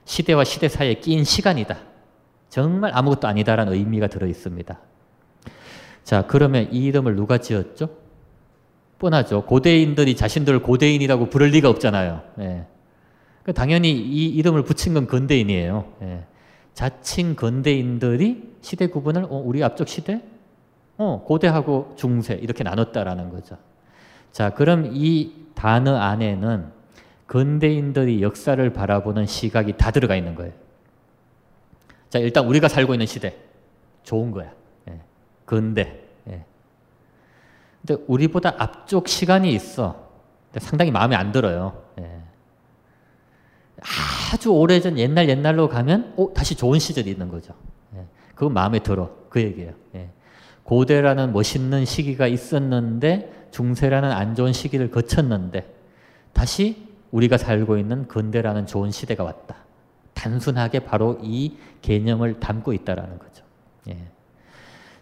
시대와 시대 사이에 끼인 시간이다. 정말 아무것도 아니다라는 의미가 들어 있습니다. 자, 그러면 이 이름을 누가 지었죠? 뻔하죠. 고대인들이 자신들을 고대인이라고 부를 리가 없잖아요. 예. 당연히 이 이름을 붙인 건 근대인이에요. 예. 자칭 근대인들이 시대 구분을 어, 우리 앞쪽 시대 어, 고대하고 중세 이렇게 나눴다라는 거죠. 자, 그럼 이 단어 안에는 근대인들이 역사를 바라보는 시각이 다 들어가 있는 거예요. 자, 일단 우리가 살고 있는 시대 좋은 거야. 예. 근대. 예. 근데 우리보다 앞쪽 시간이 있어. 상당히 마음에 안 들어요. 예. 아주 오래전 옛날 옛날로 가면 오, 다시 좋은 시절이 있는 거죠. 예. 그거 마음에 들어. 그 얘기예요. 예. 고대라는 멋있는 시기가 있었는데 중세라는 안 좋은 시기를 거쳤는데 다시 우리가 살고 있는 근대라는 좋은 시대가 왔다. 단순하게 바로 이 개념을 담고 있다라는 거죠. 예.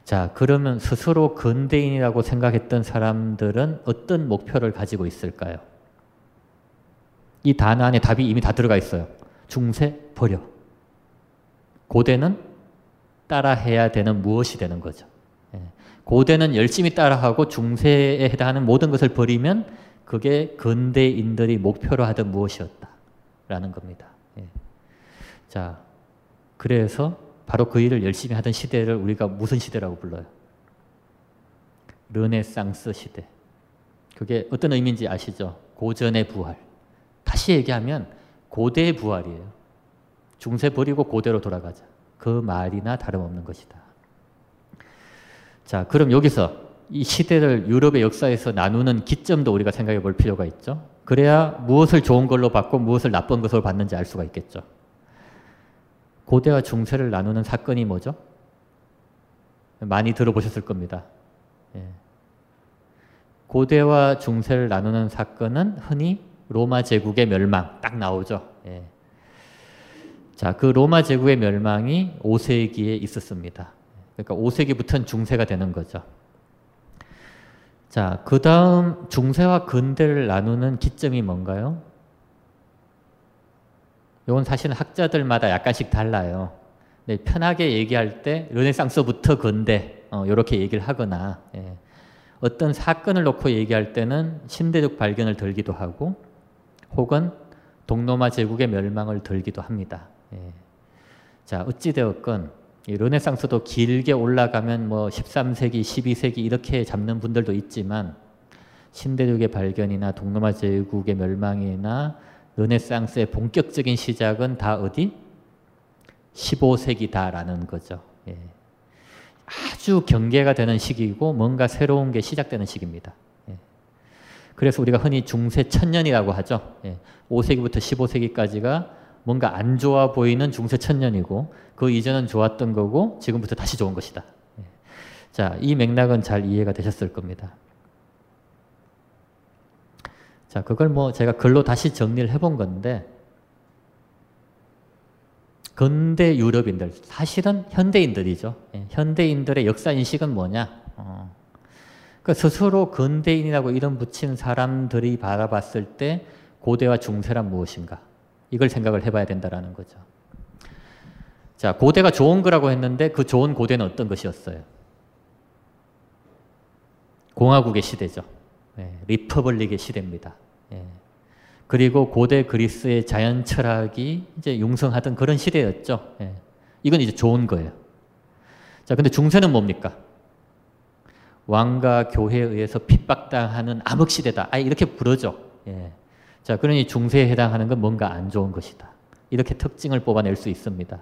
자, 그러면 스스로 근대인이라고 생각했던 사람들은 어떤 목표를 가지고 있을까요? 이 단어 안에 답이 이미 다 들어가 있어요. 중세 버려. 고대는 따라해야 되는 무엇이 되는 거죠. 고대는 열심히 따라하고 중세에 해당하는 모든 것을 버리면 그게 근대인들이 목표로 하던 무엇이었다라는 겁니다. 예. 자, 그래서 바로 그 일을 열심히 하던 시대를 우리가 무슨 시대라고 불러요? 르네상스 시대. 그게 어떤 의미인지 아시죠? 고전의 부활. 다시 얘기하면 고대의 부활이에요. 중세 버리고 고대로 돌아가자. 그 말이나 다름없는 것이다. 자, 그럼 여기서 이 시대를 유럽의 역사에서 나누는 기점도 우리가 생각해 볼 필요가 있죠. 그래야 무엇을 좋은 걸로 받고 무엇을 나쁜 것으로 받는지 알 수가 있겠죠. 고대와 중세를 나누는 사건이 뭐죠? 많이 들어보셨을 겁니다. 예. 고대와 중세를 나누는 사건은 흔히 로마 제국의 멸망 딱 나오죠. 예. 자, 그 로마 제국의 멸망이 5세기에 있었습니다. 그러니까 5세기부터는 중세가 되는 거죠. 자, 그 다음 중세와 근대를 나누는 기점이 뭔가요? 이건 사실 학자들마다 약간씩 달라요. 네, 편하게 얘기할 때 르네상스부터 근대 이렇게 어, 얘기를 하거나 예. 어떤 사건을 놓고 얘기할 때는 신대륙 발견을 들기도 하고 혹은 동로마 제국의 멸망을 들기도 합니다. 예. 자 어찌되었건 르네상스도 길게 올라가면 뭐 13세기, 12세기 이렇게 잡는 분들도 있지만 신대륙의 발견이나 동로마 제국의 멸망이나 르네상스의 본격적인 시작은 다 어디? 15세기다라는 거죠. 예. 아주 경계가 되는 시기이고 뭔가 새로운 게 시작되는 시기입니다. 예. 그래서 우리가 흔히 중세 천년이라고 하죠. 예. 5세기부터 15세기까지가 뭔가 안 좋아 보이는 중세 천년이고 그 이전은 좋았던 거고 지금부터 다시 좋은 것이다. 예. 자, 이 맥락은 잘 이해가 되셨을 겁니다. 자, 그걸 뭐 제가 글로 다시 정리를 해본 건데 근대 유럽인들, 사실은 현대인들이죠. 예, 현대인들의 역사 인식은 뭐냐? 어. 그 스스로 근대인이라고 이름 붙인 사람들이 바라봤을 때 고대와 중세란 무엇인가? 이걸 생각을 해봐야 된다는 거죠. 자, 고대가 좋은 거라고 했는데 그 좋은 고대는 어떤 것이었어요? 공화국의 시대죠. 예, 리퍼블릭의 시대입니다. 예. 그리고 고대 그리스의 자연 철학이 이제 융성하던 그런 시대였죠. 예. 이건 이제 좋은 거예요. 자, 근데 중세는 뭡니까? 왕과 교회에 의해서 핍박당하는 암흑 시대다. 아, 이렇게 부르죠. 예. 자, 그러니 중세에 해당하는 건 뭔가 안 좋은 것이다. 이렇게 특징을 뽑아낼 수 있습니다.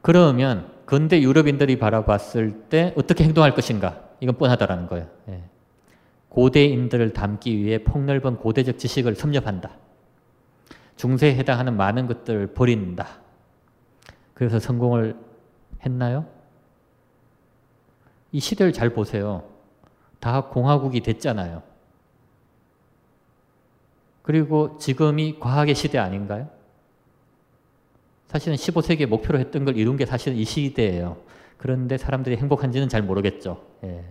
그러면 근대 유럽인들이 바라봤을 때 어떻게 행동할 것인가? 이건 뻔하다라는 거예요. 예. 고대인들을 담기 위해 폭넓은 고대적 지식을 섭렵한다. 중세에 해당하는 많은 것들을 버린다. 그래서 성공을 했나요? 이 시대를 잘 보세요. 다 공화국이 됐잖아요. 그리고 지금이 과학의 시대 아닌가요? 사실은 15세기에 목표로 했던 걸 이룬 게 사실은 이 시대예요. 그런데 사람들이 행복한지는 잘 모르겠죠. 예.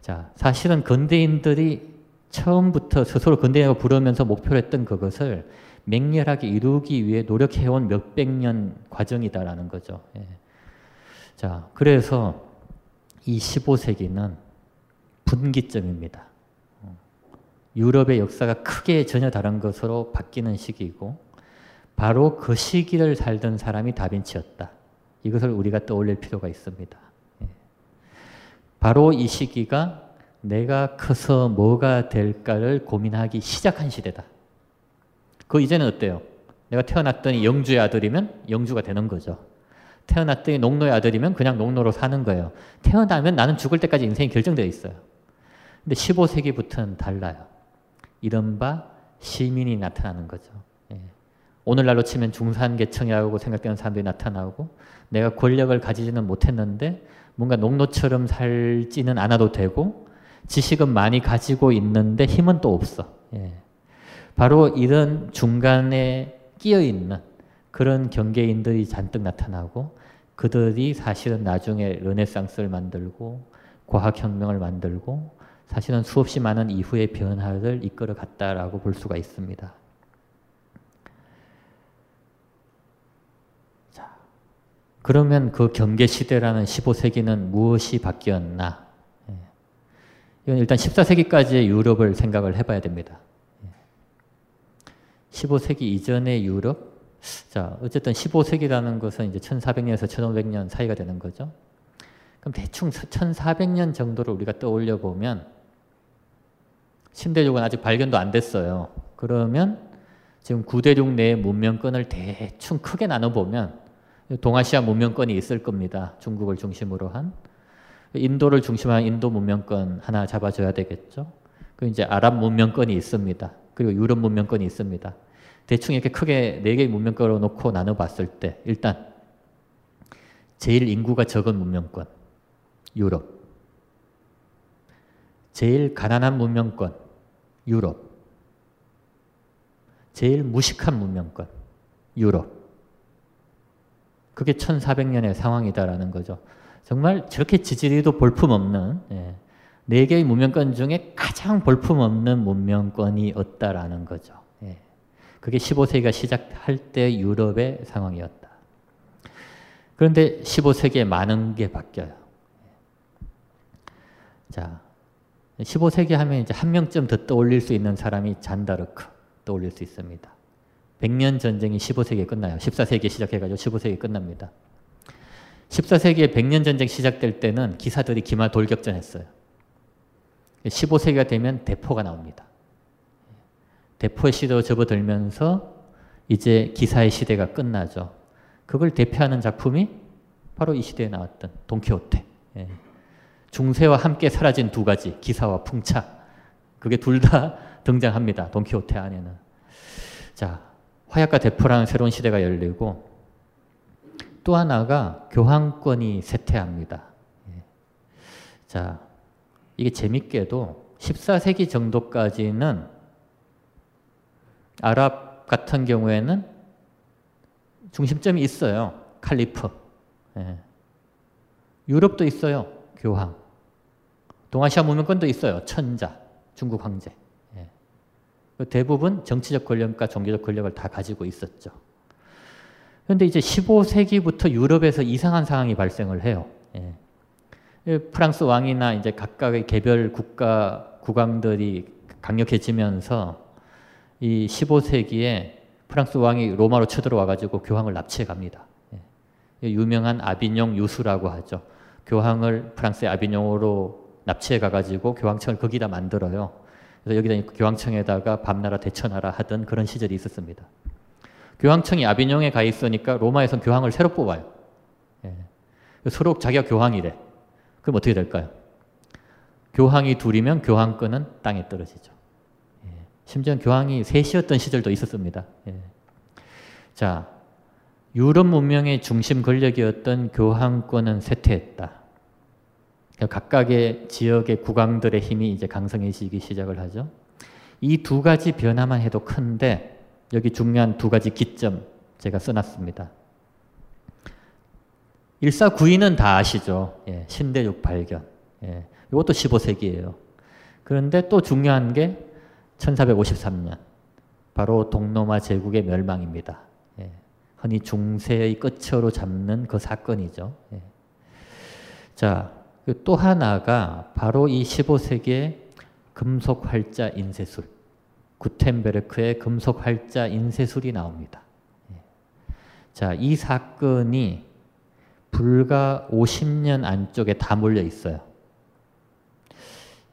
자, 사실은 근대인들이 처음부터 스스로 근대인이라고 부르면서 목표로 했던 그것을 맹렬하게 이루기 위해 노력해온 몇백 년 과정이다라는 거죠. 예. 자, 그래서 이 15세기는 분기점입니다. 유럽의 역사가 크게 전혀 다른 것으로 바뀌는 시기이고 바로 그 시기를 살던 사람이 다빈치였다. 이것을 우리가 떠올릴 필요가 있습니다. 바로 이 시기가 내가 커서 뭐가 될까를 고민하기 시작한 시대다. 그 이제는 어때요? 내가 태어났더니 영주의 아들이면 영주가 되는 거죠. 태어났더니 농노의 아들이면 그냥 농노로 사는 거예요. 태어나면 나는 죽을 때까지 인생이 결정되어 있어요. 근데 15세기부터는 달라요. 이른바 시민이 나타나는 거죠. 예. 오늘날로 치면 중산계층이라고 생각되는 사람들이 나타나고 내가 권력을 가지지는 못했는데 뭔가 농노처럼 살지는 않아도 되고 지식은 많이 가지고 있는데 힘은 또 없어. 예. 바로 이런 중간에 끼어 있는 그런 경계인들이 잔뜩 나타나고 그들이 사실은 나중에 르네상스를 만들고 과학혁명을 만들고 사실은 수없이 많은 이후의 변화를 이끌어 갔다라고 볼 수가 있습니다. 그러면 그 경계 시대라는 15세기는 무엇이 바뀌었나? 예. 이건 일단 14세기까지의 유럽을 생각을 해봐야 됩니다. 15세기 예. 이전의 유럽? 자, 어쨌든 15세기라는 것은 이제 1400년에서 1500년 사이가 되는 거죠. 그럼 대충 1400년 정도를 우리가 떠올려 보면 신대륙은 아직 발견도 안 됐어요. 그러면 지금 구대륙 내의 문명권을 대충 크게 나눠보면 동아시아 문명권이 있을 겁니다. 중국을 중심으로 한. 인도를 중심한 인도 문명권 하나 잡아줘야 되겠죠. 그 이제 아랍 문명권이 있습니다. 그리고 유럽 문명권이 있습니다. 대충 이렇게 크게 네 개의 문명권으로 놓고 나눠봤을 때 일단 제일 인구가 적은 문명권 유럽 제일 가난한 문명권 유럽 제일 무식한 문명권 유럽 그게 1400년의 상황이다라는 거죠. 정말 저렇게 지지리도 볼품없는 예, 네 개의 문명권 중에 가장 볼품없는 문명권이었다라는 거죠. 예. 그게 15세기가 시작할 때 유럽의 상황이었다. 그런데 15세기에 많은 게 바뀌어요. 자, 15세기 하면 이제 한 명쯤 더 떠올릴 수 있는 사람이 잔다르크 떠올릴 수 있습니다. 100년 전쟁이 15세기에 끝나요. 14세기에 시작해가지고 15세기에 끝납니다. 14세기에 100년 전쟁 시작될 때는 기사들이 기마 돌격전 했어요. 15세기가 되면 대포가 나옵니다. 대포의 시대로 접어들면서 이제 기사의 시대가 끝나죠. 그걸 대표하는 작품이 바로 이 시대에 나왔던 돈키호테. 예. 중세와 함께 사라진 두 가지, 기사와 풍차. 그게 둘 다 등장합니다. 돈키호테 안에는. 자, 화약과 대포라는 새로운 시대가 열리고 또 하나가 교황권이 쇠퇴합니다. 예. 자, 이게 재밌게도 14세기 정도까지는 아랍 같은 경우에는 중심점이 있어요. 칼리프. 예. 유럽도 있어요. 교황. 동아시아 문명권도 있어요. 천자. 중국 황제. 예. 대부분 정치적 권력과 종교적 권력을 다 가지고 있었죠. 그런데 이제 15세기부터 유럽에서 이상한 상황이 발생을 해요. 예. 프랑스 왕이나 이제 각각의 개별 국가 국왕들이 강력해지면서 이 15세기에 프랑스 왕이 로마로 쳐들어와 가지고 교황을 납치해 갑니다. 예. 유명한 아비뇽 유수라고 하죠. 교황을 프랑스의 아비뇽으로 납치해 가가지고 교황청을 거기다 만들어요. 그래서 여기다 교황청에다가 밤나라 대천하라 하던 그런 시절이 있었습니다. 교황청이 아비뇽에 가 있으니까 로마에서 교황을 새로 뽑아요. 예. 서로 자기가 교황이래. 그럼 어떻게 될까요? 교황이 둘이면 교황권은 땅에 떨어지죠. 예. 심지어 교황이 셋이었던 시절도 있었습니다. 예. 자, 유럽 문명의 중심 권력이었던 교황권은 쇠퇴했다. 각각의 지역의 국왕들의 힘이 이제 강성해지기 시작을 하죠. 이 두 가지 변화만 해도 큰데 여기 중요한 두 가지 기점 제가 써놨습니다. 1492는 다 아시죠? 예, 신대륙 발견. 예, 이것도 15세기예요. 그런데 또 중요한 게 1453년. 바로 동로마 제국의 멸망입니다. 예, 흔히 중세의 끝으로 잡는 그 사건이죠. 예. 자, 그 또 하나가 바로 이 15세기의 금속 활자 인쇄술. 구텐베르크의 금속 활자 인쇄술이 나옵니다. 예. 자, 이 사건이 불과 50년 안쪽에 다 몰려 있어요.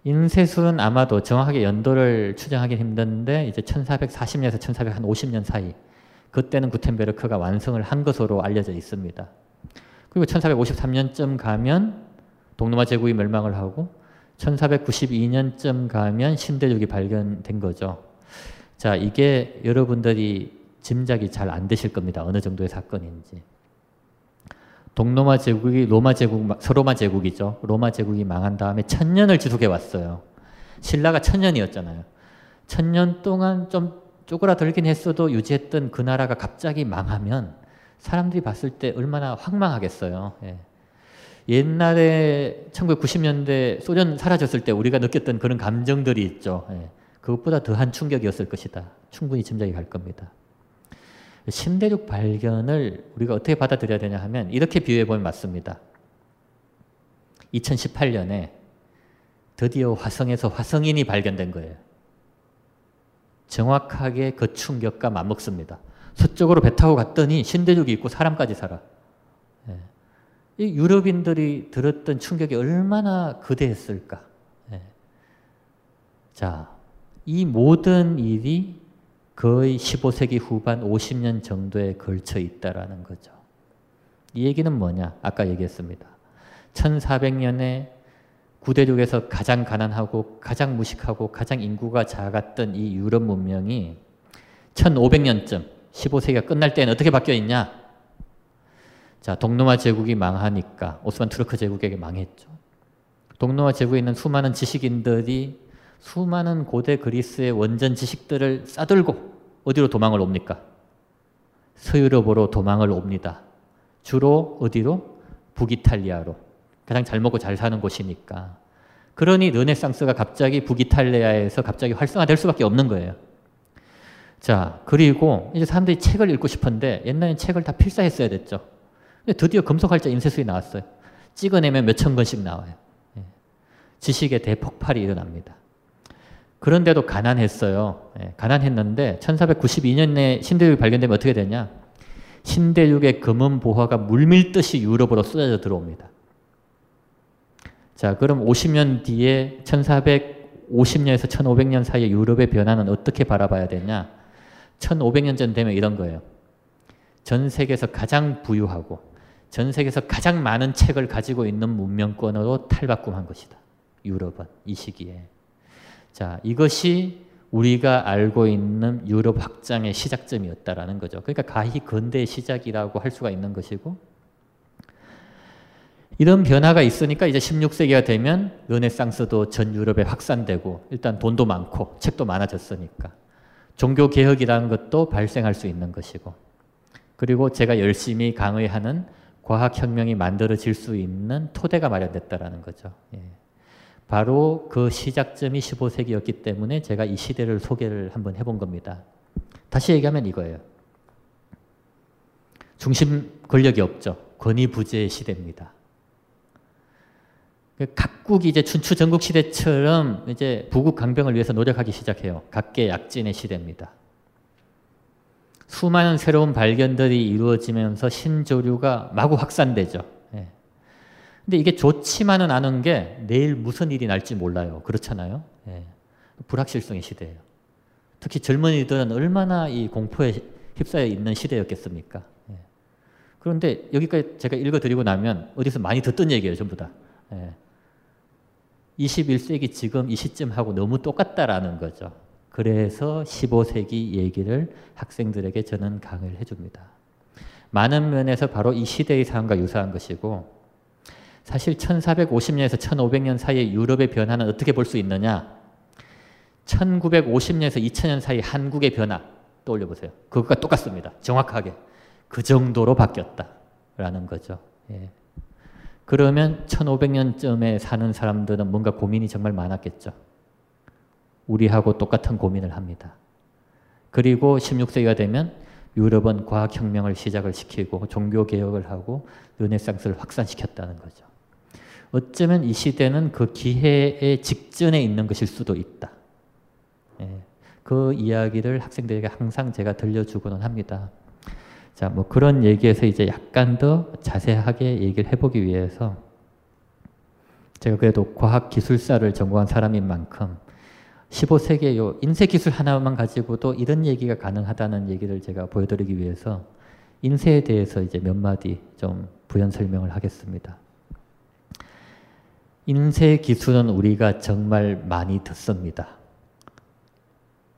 인쇄술은 아마도 정확하게 연도를 추정하기 힘든데 이제 1440년에서 1450년 사이 그때는 구텐베르크가 완성을 한 것으로 알려져 있습니다. 그리고 1453년쯤 가면 동로마 제국이 멸망을 하고 1492년쯤 가면 신대륙이 발견된 거죠. 자, 이게 여러분들이 짐작이 잘 안 되실 겁니다. 어느 정도의 사건인지. 동로마 제국이 로마 제국, 서로마 제국이죠. 로마 제국이 망한 다음에 천년을 지속해 왔어요. 신라가 천년이었잖아요. 천년 동안 좀 쪼그라들긴 했어도 유지했던 그 나라가 갑자기 망하면 사람들이 봤을 때 얼마나 황망하겠어요. 예. 옛날에 1990년대 소련 사라졌을 때 우리가 느꼈던 그런 감정들이 있죠. 예. 그것보다 더한 충격이었을 것이다. 충분히 짐작이 갈 겁니다. 신대륙 발견을 우리가 어떻게 받아들여야 되냐 하면 이렇게 비유해 보면 맞습니다. 2018년에 드디어 화성에서 화성인이 발견된 거예요. 정확하게 그 충격과 맞먹습니다. 서쪽으로 배 타고 갔더니 신대륙이 있고 사람까지 살아. 예. 이 유럽인들이 들었던 충격이 얼마나 거대했을까. 예. 자, 이 모든 일이 거의 15세기 후반 50년 정도에 걸쳐 있다라는 거죠. 이 얘기는 뭐냐? 아까 얘기했습니다. 1400년에 구대륙에서 가장 가난하고 가장 무식하고 가장 인구가 작았던 이 유럽 문명이 1500년쯤 15세기가 끝날 때는 어떻게 바뀌어 있냐? 자, 동로마 제국이 망하니까 오스만 투르크 제국에게 망했죠. 동로마 제국에 있는 수많은 지식인들이 수많은 고대 그리스의 원전 지식들을 싸들고 어디로 도망을 옵니까? 서유럽으로 도망을 옵니다. 주로 어디로? 북이탈리아로. 가장 잘 먹고 잘 사는 곳이니까. 그러니 르네상스가 갑자기 북이탈리아에서 갑자기 활성화될 수밖에 없는 거예요. 자, 그리고 이제 사람들이 책을 읽고 싶은데 옛날엔 책을 다 필사했어야 됐죠. 드디어 금속활자 인쇄술이 나왔어요. 찍어내면 몇천 권씩 나와요. 예. 지식의 대폭발이 일어납니다. 그런데도 가난했어요. 예, 가난했는데 1492년에 신대륙이 발견되면 어떻게 되냐? 신대륙의 금은 보화가 물밀듯이 유럽으로 쏟아져 들어옵니다. 자, 그럼 50년 뒤에 1450년에서 1500년 사이에 유럽의 변화는 어떻게 바라봐야 되냐? 1500년 전 되면 이런 거예요. 전 세계에서 가장 부유하고 전 세계에서 가장 많은 책을 가지고 있는 문명권으로 탈바꿈한 것이다. 유럽은 이 시기에. 자, 이것이 우리가 알고 있는 유럽 확장의 시작점이었다라는 거죠. 그러니까 가히 근대의 시작이라고 할 수가 있는 것이고 이런 변화가 있으니까 이제 16세기가 되면 르네상스도 전 유럽에 확산되고 일단 돈도 많고 책도 많아졌으니까 종교 개혁이라는 것도 발생할 수 있는 것이고 그리고 제가 열심히 강의하는 과학 혁명이 만들어질 수 있는 토대가 마련됐다라는 거죠. 예. 바로 그 시작점이 15세기였기 때문에 제가 이 시대를 소개를 한번 해본 겁니다. 다시 얘기하면 이거예요. 중심 권력이 없죠. 권위부재의 시대입니다. 그 각국이 이제 춘추 전국 시대처럼 이제 부국 강병을 위해서 노력하기 시작해요. 각계 약진의 시대입니다. 수많은 새로운 발견들이 이루어지면서 신조류가 마구 확산되죠. 예. 근데 이게 좋지만은 않은 게 내일 무슨 일이 날지 몰라요. 그렇잖아요. 예. 불확실성의 시대예요. 특히 젊은이들은 얼마나 이 공포에 휩싸여 있는 시대였겠습니까? 예. 그런데 여기까지 제가 읽어드리고 나면 어디서 많이 듣던 얘기예요. 전부 다. 21세기 지금 이 시점하고 너무 똑같다라는 거죠. 그래서 15세기 얘기를 학생들에게 저는 강의를 해줍니다. 많은 면에서 바로 이 시대의 상황과 유사한 것이고 사실 1450년에서 1500년 사이의 유럽의 변화는 어떻게 볼 수 있느냐 1950년에서 2000년 사이 한국의 변화 떠올려 보세요. 그것과 똑같습니다. 정확하게. 그 정도로 바뀌었다라는 거죠. 예. 그러면 1500년쯤에 사는 사람들은 뭔가 고민이 정말 많았겠죠. 우리하고 똑같은 고민을 합니다. 그리고 16세기가 되면 유럽은 과학혁명을 시작을 시키고 종교개혁을 하고 르네상스를 확산시켰다는 거죠. 어쩌면 이 시대는 그 기회의 직전에 있는 것일 수도 있다. 예, 그 이야기를 학생들에게 항상 제가 들려주고는 합니다. 자, 뭐 그런 얘기에서 이제 약간 더 자세하게 얘기를 해보기 위해서 제가 그래도 과학기술사를 전공한 사람인 만큼 15세기의 요 인쇄 기술 하나만 가지고도 이런 얘기가 가능하다는 얘기를 제가 보여드리기 위해서 인쇄에 대해서 이제 몇 마디 좀 부연 설명을 하겠습니다. 인쇄 기술은 우리가 정말 많이 듣습니다.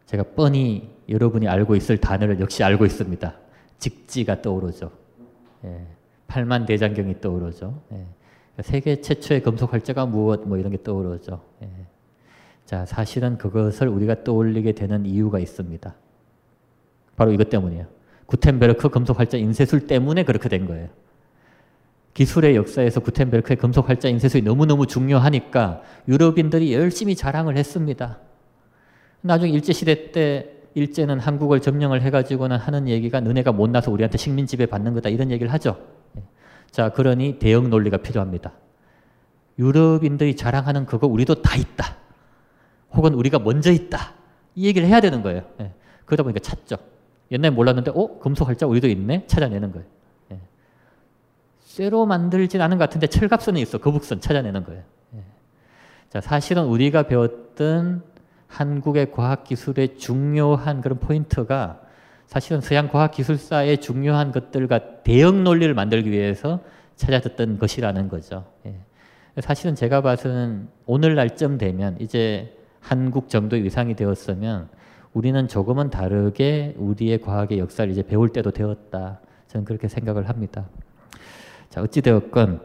제가 뻔히 여러분이 알고 있을 단어를 역시 알고 있습니다. 직지가 떠오르죠. 예, 팔만 대장경이 떠오르죠. 예, 세계 최초의 금속 활자가 무엇 뭐 이런 게 떠오르죠. 예. 자, 사실은 그것을 우리가 떠올리게 되는 이유가 있습니다. 바로 이것 때문이에요. 구텐베르크 금속 활자 인쇄술 때문에 그렇게 된 거예요. 기술의 역사에서 구텐베르크의 금속 활자 인쇄술이 너무너무 중요하니까 유럽인들이 열심히 자랑을 했습니다. 나중에 일제시대 때 일제는 한국을 점령을 해가지고는 하는 얘기가 너네가 못나서 우리한테 식민 지배 받는 거다 이런 얘기를 하죠. 예. 자, 그러니 대응 논리가 필요합니다. 유럽인들이 자랑하는 그거 우리도 다 있다. 혹은 우리가 먼저 있다. 이 얘기를 해야 되는 거예요. 예. 그러다 보니까 찾죠. 옛날에 몰랐는데, 어? 금속 활자 우리도 있네? 찾아내는 거예요. 예. 쇠로 만들진 않은 것 같은데 철갑선이 있어. 거북선 찾아내는 거예요. 예. 자, 사실은 우리가 배웠던 한국의 과학기술의 중요한 그런 포인트가 사실은 서양 과학기술사의 중요한 것들과 대응 논리를 만들기 위해서 찾아듣던 것이라는 거죠. 예. 사실은 제가 봐서는 오늘 날쯤 되면 이제 한국 정도의 위상이 되었으면 우리는 조금은 다르게 우리의 과학의 역사를 이제 배울 때도 되었다. 저는 그렇게 생각을 합니다. 자, 어찌되었건,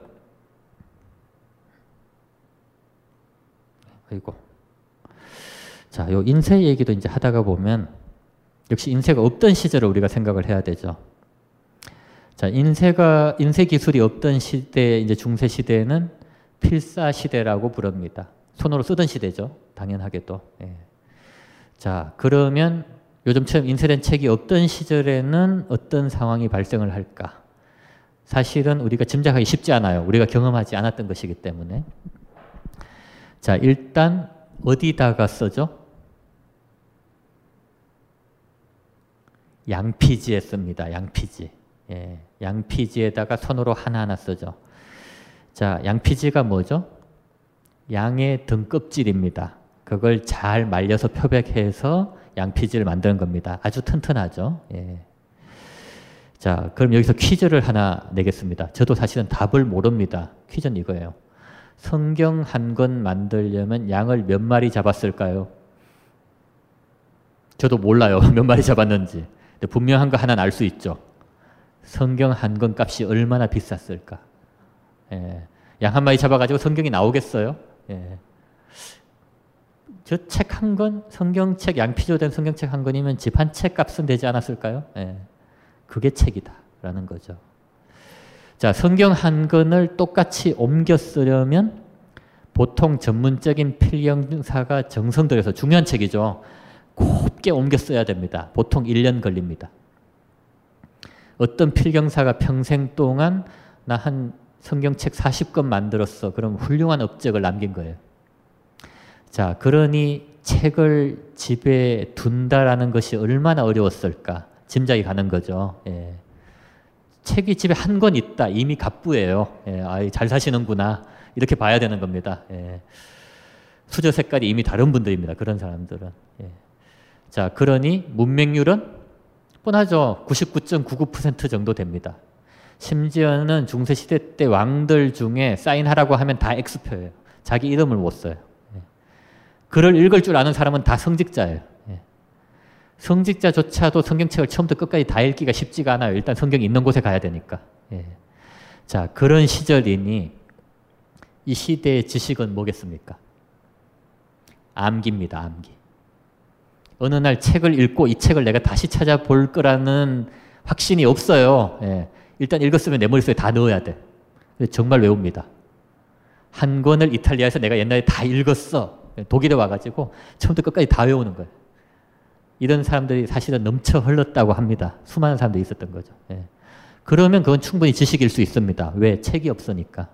아이고. 자, 요 인쇄 얘기도 이제 하다가 보면 역시 인쇄가 없던 시절을 우리가 생각을 해야 되죠. 자, 인쇄가 인쇄 기술이 없던 시대 이제 중세 시대는 필사 시대라고 부릅니다. 손으로 쓰던 시대죠. 당연하게도. 예. 자, 그러면 요즘처럼 인쇄된 책이 없던 시절에는 어떤 상황이 발생을 할까? 사실은 우리가 짐작하기 쉽지 않아요. 우리가 경험하지 않았던 것이기 때문에. 자, 일단 어디다가 써죠? 양피지에 씁니다. 양피지. 예, 양피지에다가 손으로 하나하나 쓰죠. 자, 양피지가 뭐죠? 양의 등껍질입니다. 그걸 잘 말려서 표백해서 양피지를 만드는 겁니다. 아주 튼튼하죠. 예. 자, 그럼 여기서 퀴즈를 하나 내겠습니다. 저도 사실은 답을 모릅니다. 퀴즈는 이거예요. 성경 한 권 만들려면 양을 몇 마리 잡았을까요? 저도 몰라요. 몇 마리 잡았는지. 근데 분명한 거 하나는 알 수 있죠. 성경 한 권 값이 얼마나 비쌌을까? 예. 양 한 마리 잡아가지고 성경이 나오겠어요? 예. 저 책 한 권, 성경책, 양피조 된 성경책 한 권이면 집 한 책 값은 되지 않았을까요? 예. 그게 책이다. 라는 거죠. 자, 성경 한 권을 똑같이 옮겨 쓰려면 보통 전문적인 필경사가 정성 들여서 중요한 책이죠. 곱게 옮겨 써야 됩니다. 보통 1년 걸립니다. 어떤 필경사가 평생 동안 나 한 성경책 40권 만들었어. 그럼 훌륭한 업적을 남긴 거예요. 자, 그러니 책을 집에 둔다라는 것이 얼마나 어려웠을까 짐작이 가는 거죠. 예. 책이 집에 한 권 있다. 이미 갑부예요. 예, 아, 잘 사시는구나. 이렇게 봐야 되는 겁니다. 예. 수저 색깔이 이미 다른 분들입니다. 그런 사람들은. 예. 자, 그러니 문맹률은 뻔하죠. 99.99% 정도 됩니다. 심지어는 중세 시대 때 왕들 중에 사인하라고 하면 다 X표예요. 자기 이름을 못 써요. 예. 글을 읽을 줄 아는 사람은 다 성직자예요. 예. 성직자조차도 성경책을 처음부터 끝까지 다 읽기가 쉽지가 않아요. 일단 성경이 있는 곳에 가야 되니까. 예. 자, 그런 시절이니 이 시대의 지식은 뭐겠습니까? 암기입니다, 암기. 어느 날 책을 읽고 이 책을 내가 다시 찾아볼 거라는 확신이 없어요. 예. 일단 읽었으면 내 머릿속에 다 넣어야 돼. 정말 외웁니다. 한 권을 이탈리아에서 내가 옛날에 다 읽었어. 독일에 와가지고 처음부터 끝까지 다 외우는 거예요. 이런 사람들이 사실은 넘쳐 흘렀다고 합니다. 수많은 사람들이 있었던 거죠. 예. 그러면 그건 충분히 지식일 수 있습니다. 왜? 책이 없으니까.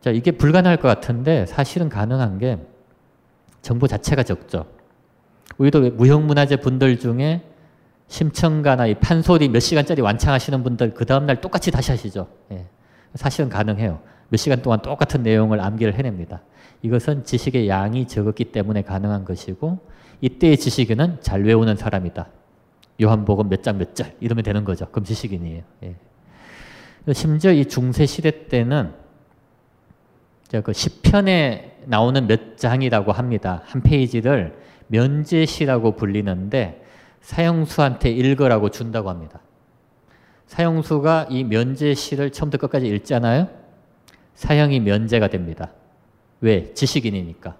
자, 이게 불가능할 것 같은데 사실은 가능한 게 정보 자체가 적죠. 우리도 무형문화재 분들 중에 심청가나 이 판소리 몇 시간짜리 완창하시는 분들 그 다음날 똑같이 다시 하시죠. 예. 사실은 가능해요. 몇 시간 동안 똑같은 내용을 암기를 해냅니다. 이것은 지식의 양이 적었기 때문에 가능한 것이고 이때의 지식인은 잘 외우는 사람이다. 요한복음 몇 장 몇 절 이러면 되는 거죠. 그럼 지식인이에요. 예. 심지어 이 중세 시대 때는 그 시편에 나오는 몇 장이라고 합니다. 한 페이지를 면제시라고 불리는데 사형수한테 읽으라고 준다고 합니다. 사형수가 이 면제시를 처음부터 끝까지 읽잖아요. 사형이 면제가 됩니다. 왜? 지식인이니까.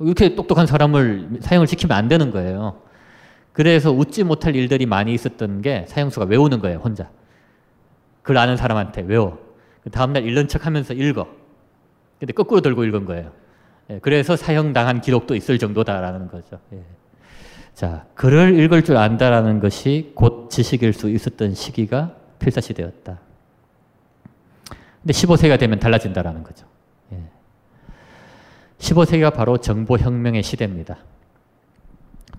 이렇게 똑똑한 사람을 사형을 시키면 안 되는 거예요. 그래서 웃지 못할 일들이 많이 있었던 게 사형수가 외우는 거예요, 혼자. 글 아는 사람한테 외워. 그 다음날 읽는 척 하면서 읽어. 근데 거꾸로 들고 읽은 거예요. 예, 그래서 사형당한 기록도 있을 정도다라는 거죠. 예. 자, 글을 읽을 줄 안다라는 것이 곧 지식일 수 있었던 시기가 필사시대였다. 근데 15세기가 되면 달라진다라는 거죠. 예. 15세기가 바로 정보혁명의 시대입니다.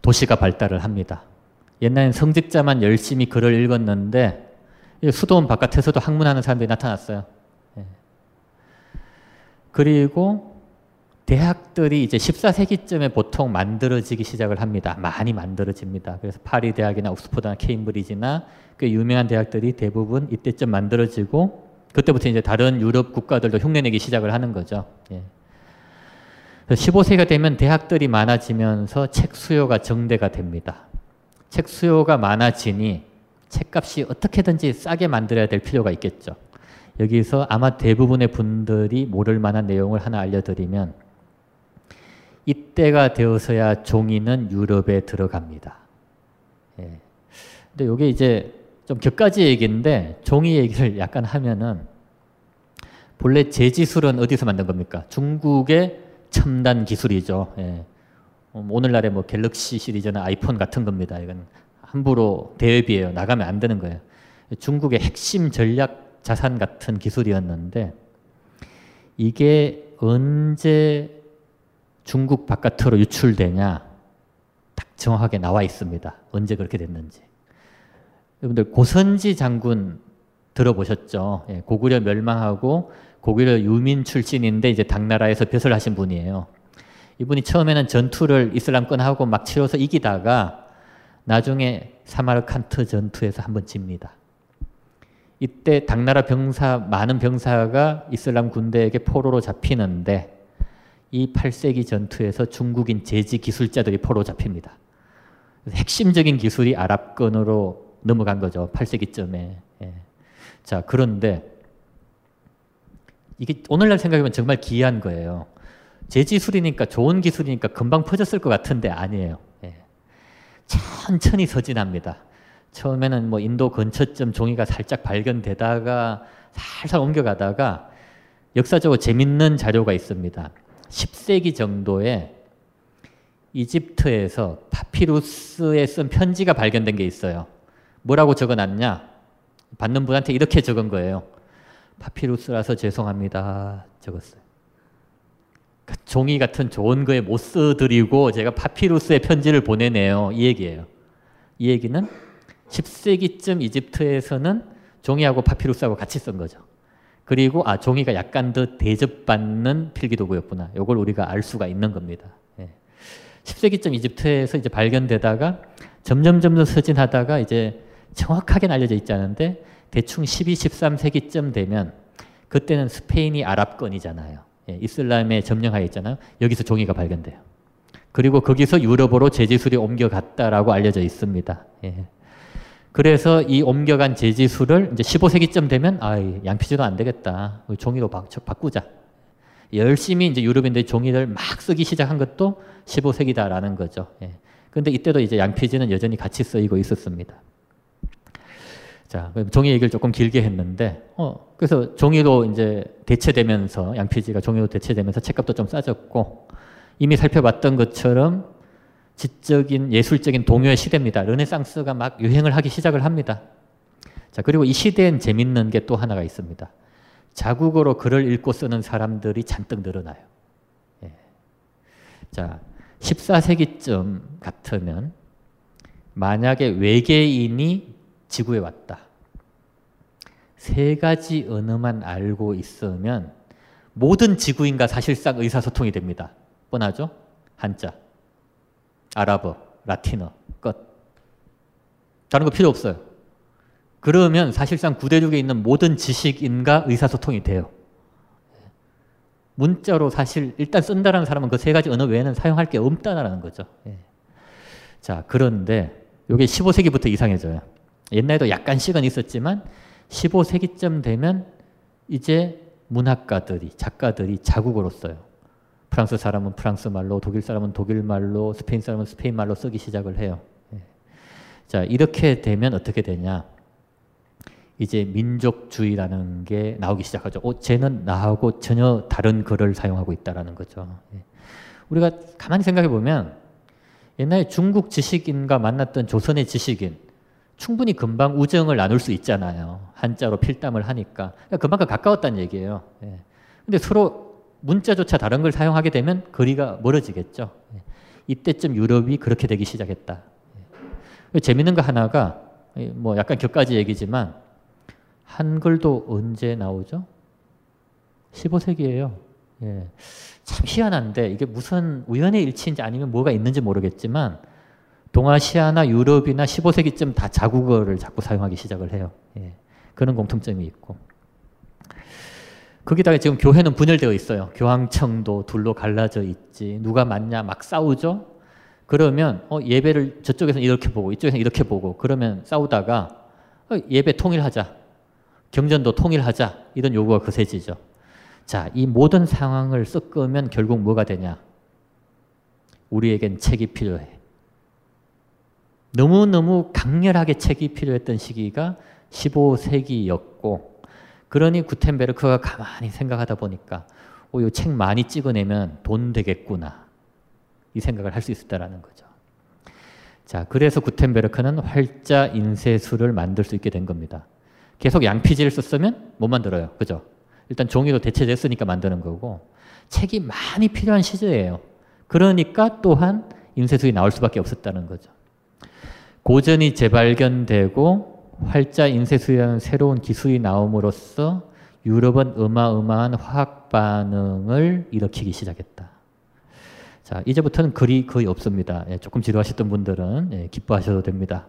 도시가 발달을 합니다. 옛날엔 성직자만 열심히 글을 읽었는데 수도원 바깥에서도 학문하는 사람들이 나타났어요. 그리고 대학들이 이제 14세기쯤에 보통 만들어지기 시작을 합니다. 많이 만들어집니다. 그래서 파리 대학이나 옥스퍼드나 케임브리지나 꽤 유명한 대학들이 대부분 이때쯤 만들어지고 그때부터 이제 다른 유럽 국가들도 흉내내기 시작을 하는 거죠. 예. 15세기가 되면 대학들이 많아지면서 책 수요가 정대가 됩니다. 책 수요가 많아지니 책값이 어떻게든지 싸게 만들어야 될 필요가 있겠죠. 여기서 아마 대부분의 분들이 모를 만한 내용을 하나 알려드리면 이때가 되어서야 종이는 유럽에 들어갑니다. 예. 근데 이게 이제 좀 격가지 얘기인데 종이 얘기를 약간 하면은 본래 제지술은 어디서 만든 겁니까? 중국의 첨단 기술이죠. 예. 어, 오늘날의 뭐 갤럭시 시리즈나 아이폰 같은 겁니다. 이건 함부로 대비해요. 나가면 안 되는 거예요. 중국의 핵심 전략 자산 같은 기술이었는데 이게 언제 중국 바깥으로 유출되냐 딱 정확하게 나와 있습니다. 언제 그렇게 됐는지. 여러분들 고선지 장군 들어보셨죠? 예, 고구려 멸망하고 고구려 유민 출신인데 이제 당나라에서 벼슬 하신 분이에요. 이분이 처음에는 전투를 이슬람권하고 막 치러서 이기다가 나중에 사마르칸트 전투에서 한번 집니다. 이때 당나라 병사 많은 병사가 이슬람 군대에게 포로로 잡히는데 이 8세기 전투에서 중국인 제지 기술자들이 포로 잡힙니다. 핵심적인 기술이 아랍권으로 넘어간 거죠. 8세기쯤에. 예. 자, 그런데 이게 오늘날 생각해보면 정말 기이한 거예요. 제지술이니까 좋은 기술이니까 금방 퍼졌을 것 같은데 아니에요. 예. 천천히 서진합니다. 처음에는 뭐 인도 근처쯤 종이가 살짝 발견되다가 살살 옮겨가다가 역사적으로 재밌는 자료가 있습니다. 10세기 정도에 이집트에서 파피루스에 쓴 편지가 발견된 게 있어요. 뭐라고 적어놨냐? 받는 분한테 이렇게 적은 거예요. 파피루스라서 죄송합니다. 적었어요. 그 종이 같은 좋은 거에 못 써드리고 제가 파피루스에 편지를 보내네요. 이 얘기예요. 이 얘기는 10세기쯤 이집트에서는 종이하고 파피루스하고 같이 쓴 거죠. 그리고 아 종이가 약간 더 대접받는 필기 도구였구나. 이걸 우리가 알 수가 있는 겁니다. 예. 10세기쯤 이집트에서 이제 발견되다가 점점 점점 서진하다가 이제 정확하게 알려져 있지 않은데 대충 12, 13세기쯤 되면 그때는 스페인이 아랍권이잖아요. 예, 이슬람에 점령하여 있잖아요. 여기서 종이가 발견돼요. 그리고 거기서 유럽으로 제지술이 옮겨갔다라고 알려져 있습니다. 예. 그래서 이 옮겨간 제지술을 이제 15세기쯤 되면 아, 양피지도 안 되겠다. 종이로 바, 꾸자 열심히 이제 유럽인들이 종이를 막 쓰기 시작한 것도 15세기다라는 거죠. 예. 근데 이때도 이제 양피지는 여전히 같이 쓰이고 있었습니다. 자, 종이 얘기를 조금 길게 했는데, 어, 그래서 종이로 이제 대체되면서, 양피지가 종이로 대체되면서 책값도 좀 싸졌고, 이미 살펴봤던 것처럼 지적인 예술적인 동요의 시대입니다. 르네상스가 막 유행을 하기 시작을 합니다. 자, 그리고 이 시대엔 재밌는 게 또 하나가 있습니다. 자국어로 글을 읽고 쓰는 사람들이 잔뜩 늘어나요. 예. 자, 14세기쯤 같으면 만약에 외계인이 지구에 왔다. 세 가지 언어만 알고 있으면 모든 지구인과 사실상 의사소통이 됩니다. 뻔하죠? 한자, 아랍어, 라틴어, 끝. 다른 거 필요 없어요. 그러면 사실상 구대륙에 있는 모든 지식인과 의사소통이 돼요. 문자로 사실 일단 쓴다는 사람은 그 세 가지 언어 외에는 사용할 게 없다라는 거죠. 예. 자, 그런데 이게 15세기부터 이상해져요. 옛날에도 약간씩은 있었지만 15세기쯤 되면 이제 문학가들이 작가들이 자국어로 써요. 프랑스 사람은 프랑스 말로, 독일 사람은 독일 말로, 스페인 사람은 스페인 말로 쓰기 시작을 해요. 예. 자 이렇게 되면 어떻게 되냐? 이제 민족주의라는 게 나오기 시작하죠. 어, 쟤는 나하고 전혀 다른 글을 사용하고 있다라는 거죠. 예. 우리가 가만히 생각해 보면 옛날에 중국 지식인과 만났던 조선의 지식인 충분히 금방 우정을 나눌 수 있잖아요. 한자로 필담을 하니까. 그러니까 그만큼 가까웠다는 얘기예요. 예. 근데 서로 문자조차 다른 걸 사용하게 되면 거리가 멀어지겠죠. 예. 이때쯤 유럽이 그렇게 되기 시작했다. 예. 재밌는 거 하나가 뭐 약간 격가지 얘기지만 한글도 언제 나오죠? 15세기예요. 예. 참 희한한데 이게 무슨 우연의 일치인지 아니면 뭐가 있는지 모르겠지만 동아시아나 유럽이나 15세기쯤 다 자국어를 자꾸 사용하기 시작을 해요. 예. 그런 공통점이 있고. 거기다가 지금 교회는 분열되어 있어요. 교황청도 둘로 갈라져 있지. 누가 맞냐 막 싸우죠. 그러면 어, 예배를 저쪽에서는 이렇게 보고 이쪽에서는 이렇게 보고 그러면 싸우다가 어, 예배 통일하자. 경전도 통일하자. 이런 요구가 거세지죠. 자, 이 모든 상황을 섞으면 결국 뭐가 되냐? 우리에겐 책이 필요해. 너무너무 강렬하게 책이 필요했던 시기가 15세기였고 그러니 구텐베르크가 가만히 생각하다 보니까 어, 이책 많이 찍어내면 돈 되겠구나. 이 생각을 할 수 있었다라는 거죠. 자, 그래서 구텐베르크는 활자 인쇄술을 만들 수 있게 된 겁니다. 계속 양피지를 썼으면 못 만들어요. 그죠? 일단 종이로 대체됐으니까 만드는 거고 책이 많이 필요한 시절이에요. 그러니까 또한 인쇄술이 나올 수밖에 없었다는 거죠. 고전이 재발견되고 활자 인쇄술이라는 새로운 기술이 나옴으로써 유럽은 어마어마한 화학 반응을 일으키기 시작했다. 자, 이제부터는 글이 거의 없습니다. 예, 조금 지루하셨던 분들은 예, 기뻐하셔도 됩니다.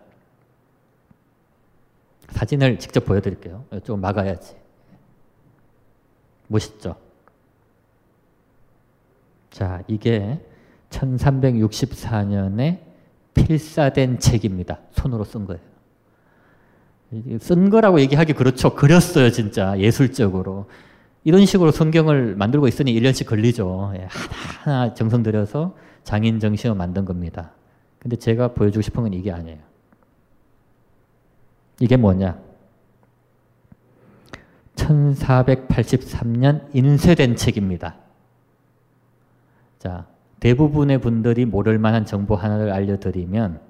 사진을 직접 보여드릴게요. 예, 좀 막아야지. 멋있죠? 자, 이게 1364년에 필사된 책입니다. 손으로 쓴 거예요. 쓴 거라고 얘기하기 그렇죠. 그렸어요, 진짜. 예술적으로. 이런 식으로 성경을 만들고 있으니 1년씩 걸리죠. 예, 하나하나 정성 들여서 장인 정신을 만든 겁니다. 근데 제가 보여주고 싶은 건 이게 아니에요. 이게 뭐냐? 1483년 인쇄된 책입니다. 자, 대부분의 분들이 모를 만한 정보 하나를 알려드리면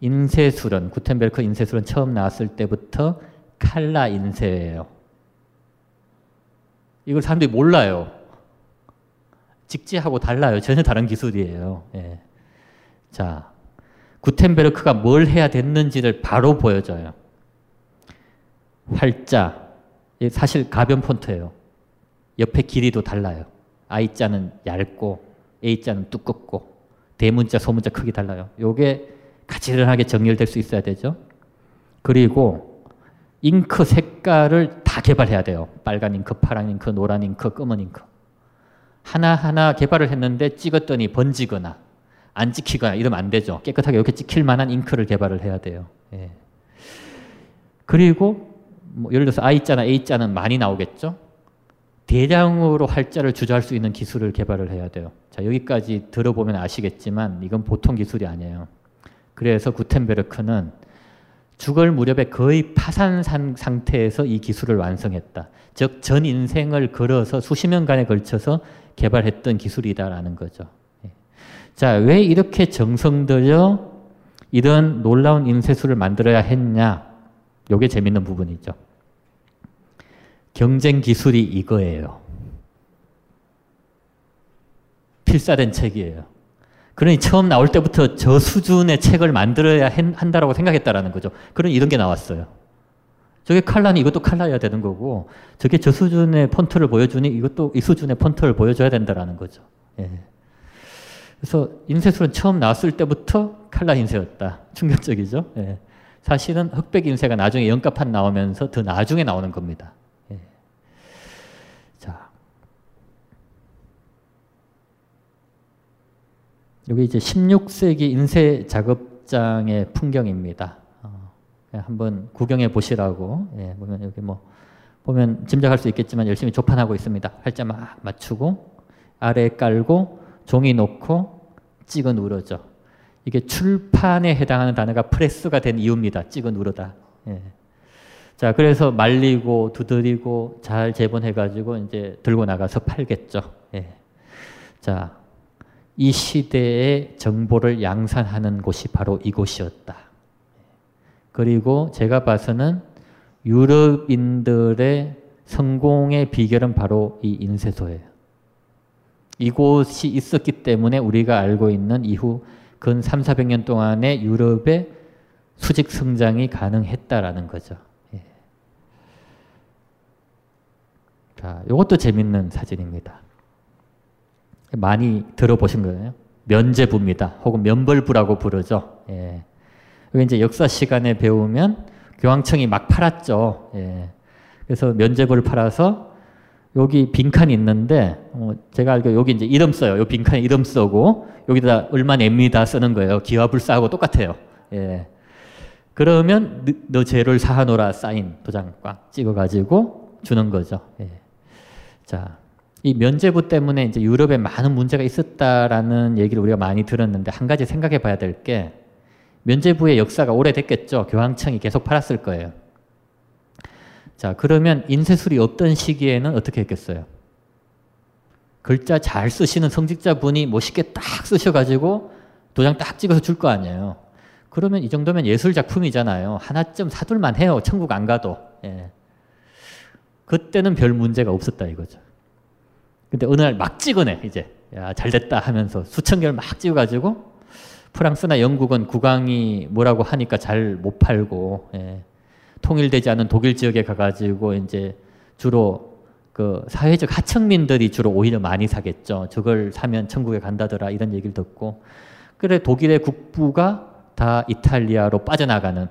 인쇄술은 구텐베르크 인쇄술은 처음 나왔을 때부터 칼라 인쇄예요. 이걸 사람들이 몰라요. 직지하고 달라요. 전혀 다른 기술이에요. 예. 자, 구텐베르크가 뭘 해야 됐는지를 바로 보여줘요. 활자, 사실 가변 폰트예요. 옆에 길이도 달라요. I자는 얇고 A자는 두껍고 대문자, 소문자 크기 달라요. 요게 가지런하게 정렬될 수 있어야 되죠. 그리고 잉크 색깔을 다 개발해야 돼요. 빨간 잉크, 파란 잉크, 노란 잉크, 검은 잉크. 하나하나 개발을 했는데 찍었더니 번지거나 안 찍히거나 이러면 안 되죠. 깨끗하게 이렇게 찍힐 만한 잉크를 개발을 해야 돼요. 예. 그리고 뭐 예를 들어서 I자나 A자는 많이 나오겠죠. 대량으로 활자를 주저할 수 있는 기술을 개발을 해야 돼요. 자, 여기까지 들어보면 아시겠지만 이건 보통 기술이 아니에요. 그래서 구텐베르크는 죽을 무렵에 거의 파산 상태에서 이 기술을 완성했다. 즉, 전 인생을 걸어서 수십 년간에 걸쳐서 개발했던 기술이다라는 거죠. 예. 자, 왜 이렇게 정성 들여 이런 놀라운 인쇄술을 만들어야 했냐? 요게 재밌는 부분이죠. 경쟁 기술이 이거예요. 필사된 책이에요. 그러니 처음 나올 때부터 저 수준의 책을 만들어야 한다라고 생각했다라는 거죠. 그런 이런 게 나왔어요. 저게 칼라니 이것도 칼라야 되는 거고 저게 저 수준의 폰트를 보여주니 이것도 이 수준의 폰트를 보여줘야 된다라는 거죠. 예. 그래서 인쇄술은 처음 나왔을 때부터 칼라 인쇄였다. 충격적이죠. 예. 사실은 흑백 인쇄가 나중에 영가판 나오면서 더 나중에 나오는 겁니다. 예. 자, 여기 이제 16세기 인쇄 작업장의 풍경입니다. 어, 한번 구경해 보시라고. 예, 보면 여기 뭐 보면 짐작할 수 있겠지만 열심히 조판하고 있습니다. 활자 막 맞추고 아래 깔고 종이 놓고 찍어 누르죠. 이게 출판에 해당하는 단어가 프레스가 된 이유입니다. 찍어 누르다. 예. 자, 그래서 말리고 두드리고 잘 재본해가지고 이제 들고 나가서 팔겠죠. 예. 자, 이 시대의 정보를 양산하는 곳이 바로 이곳이었다. 그리고 제가 봐서는 유럽인들의 성공의 비결은 바로 이 인쇄소예요. 이곳이 있었기 때문에 우리가 알고 있는 이후 근 3, 400년 동안의 유럽의 수직 성장이 가능했다라는 거죠. 예. 자, 이것도 재밌는 사진입니다. 많이 들어보신 거예요. 면제부입니다. 혹은 면벌부라고 부르죠. 예. 여기 이제 역사 시간에 배우면 교황청이 막 팔았죠. 예. 그래서 면제부를 팔아서 여기 빈칸이 있는데 어, 제가 알기로 여기 이제 이름 써요. 요 빈칸에 이름 쓰고 여기다 얼마 냅니다 쓰는 거예요. 기와불사하고 똑같아요. 예. 그러면 너, 너 죄를 사하노라 사인 도장 꽉 찍어가지고 주는 거죠. 예. 자, 이 면제부 때문에 이제 유럽에 많은 문제가 있었다라는 얘기를 우리가 많이 들었는데 한 가지 생각해 봐야 될 게 면제부의 역사가 오래됐겠죠. 교황청이 계속 팔았을 거예요. 자, 그러면 인쇄술이 없던 시기에는 어떻게 했겠어요? 글자 잘 쓰시는 성직자 분이 멋있게 딱 쓰셔가지고 도장 딱 찍어서 줄 거 아니에요. 그러면 이 정도면 예술 작품이잖아요. 하나쯤 사둘만 해요. 천국 안 가도. 예. 그때는 별 문제가 없었다 이거죠. 근데 어느 날 막 찍어내 이제 야 잘됐다 하면서 수천 개를 막 찍어가지고 프랑스나 영국은 국왕이 뭐라고 하니까 잘 못 팔고 예. 통일되지 않은 독일 지역에 가가지고 이제 주로 그 사회적 하층민들이 주로 오히려 많이 사겠죠. 저걸 사면 천국에 간다더라 이런 얘기를 듣고 그래 독일의 국부가 다 이탈리아로 빠져나가는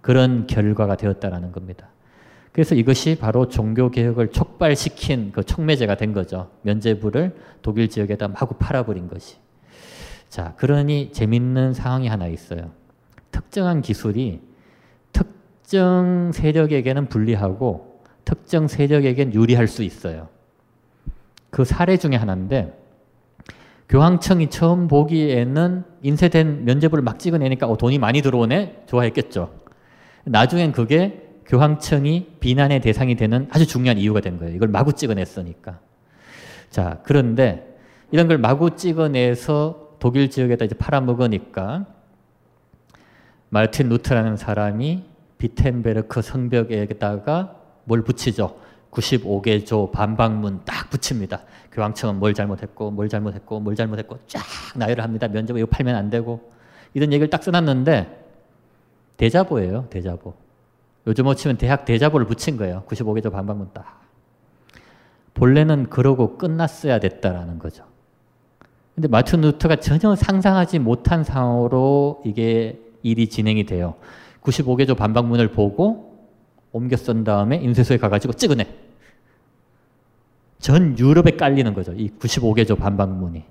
그런 결과가 되었다라는 겁니다. 그래서 이것이 바로 종교 개혁을 촉발시킨 그 촉매제가 된 거죠. 면제부를 독일 지역에다 마구 팔아버린 것이. 자, 그러니 재밌는 상황이 하나 있어요. 특정한 기술이 특정 세력에게는 불리하고 특정 세력에겐 유리할 수 있어요. 그 사례 중에 하나인데 교황청이 처음 보기에는 인쇄된 면제부를 막 찍어내니까 어, 돈이 많이 들어오네 좋아했겠죠. 나중엔 그게 교황청이 비난의 대상이 되는 아주 중요한 이유가 된 거예요. 이걸 마구 찍어냈으니까. 자, 그런데 이런 걸 마구 찍어내서 독일 지역에다 이제 팔아먹으니까 마르틴 루트라는 사람이 비텐베르크 성벽에다가 뭘 붙이죠? 95개조 반박문 딱 붙입니다. 교황청은 뭘 잘못했고, 뭘 잘못했고, 뭘 잘못했고, 쫙 나열을 합니다. 면접 이거 팔면 안 되고. 이런 얘기를 딱 써놨는데, 대자보예요, 대자보. 요즘 치면 대학 대자보를 붙인 거예요. 95개조 반박문 딱. 본래는 그러고 끝났어야 됐다라는 거죠. 근데 마틴 루터가 전혀 상상하지 못한 상황으로 이게 일이 진행이 돼요. 95개조 반박문을 보고 옮겨 쓴 다음에 인쇄소에 가가지고 찍어내. 전 유럽에 깔리는 거죠. 이 95개조 반박문이.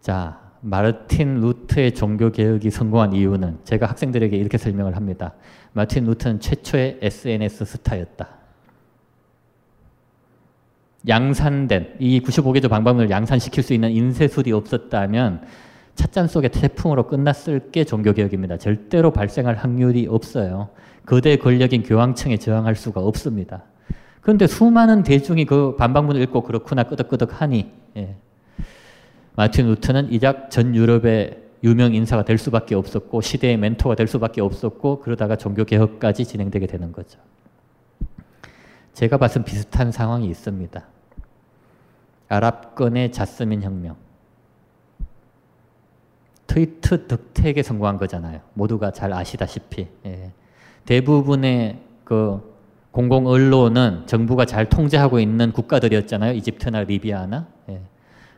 자, 마르틴 루트의 종교개혁이 성공한 이유는 제가 학생들에게 이렇게 설명을 합니다. 마틴 루트는 최초의 SNS 스타였다. 양산된, 이 95개조 방법문을 양산시킬 수 있는 인쇄술이 없었다면 찻잔 속의 태풍으로 끝났을 게 종교개혁입니다. 절대로 발생할 확률이 없어요. 거대 권력인 교황청에 저항할 수가 없습니다. 그런데 수많은 대중이 그 반박문을 읽고 그렇구나 끄덕끄덕 하니 예. 마틴 루트는 이작 전 유럽의 유명 인사가 될 수밖에 없었고 시대의 멘토가 될 수밖에 없었고 그러다가 종교 개혁까지 진행되게 되는 거죠. 제가 봤은 비슷한 상황이 있습니다. 아랍권의 자스민 혁명. 트위트 득택에 성공한 거잖아요. 모두가 잘 아시다시피. 예. 대부분의 그 공공 언론은 정부가 잘 통제하고 있는 국가들이었잖아요. 이집트나 리비아나. 예.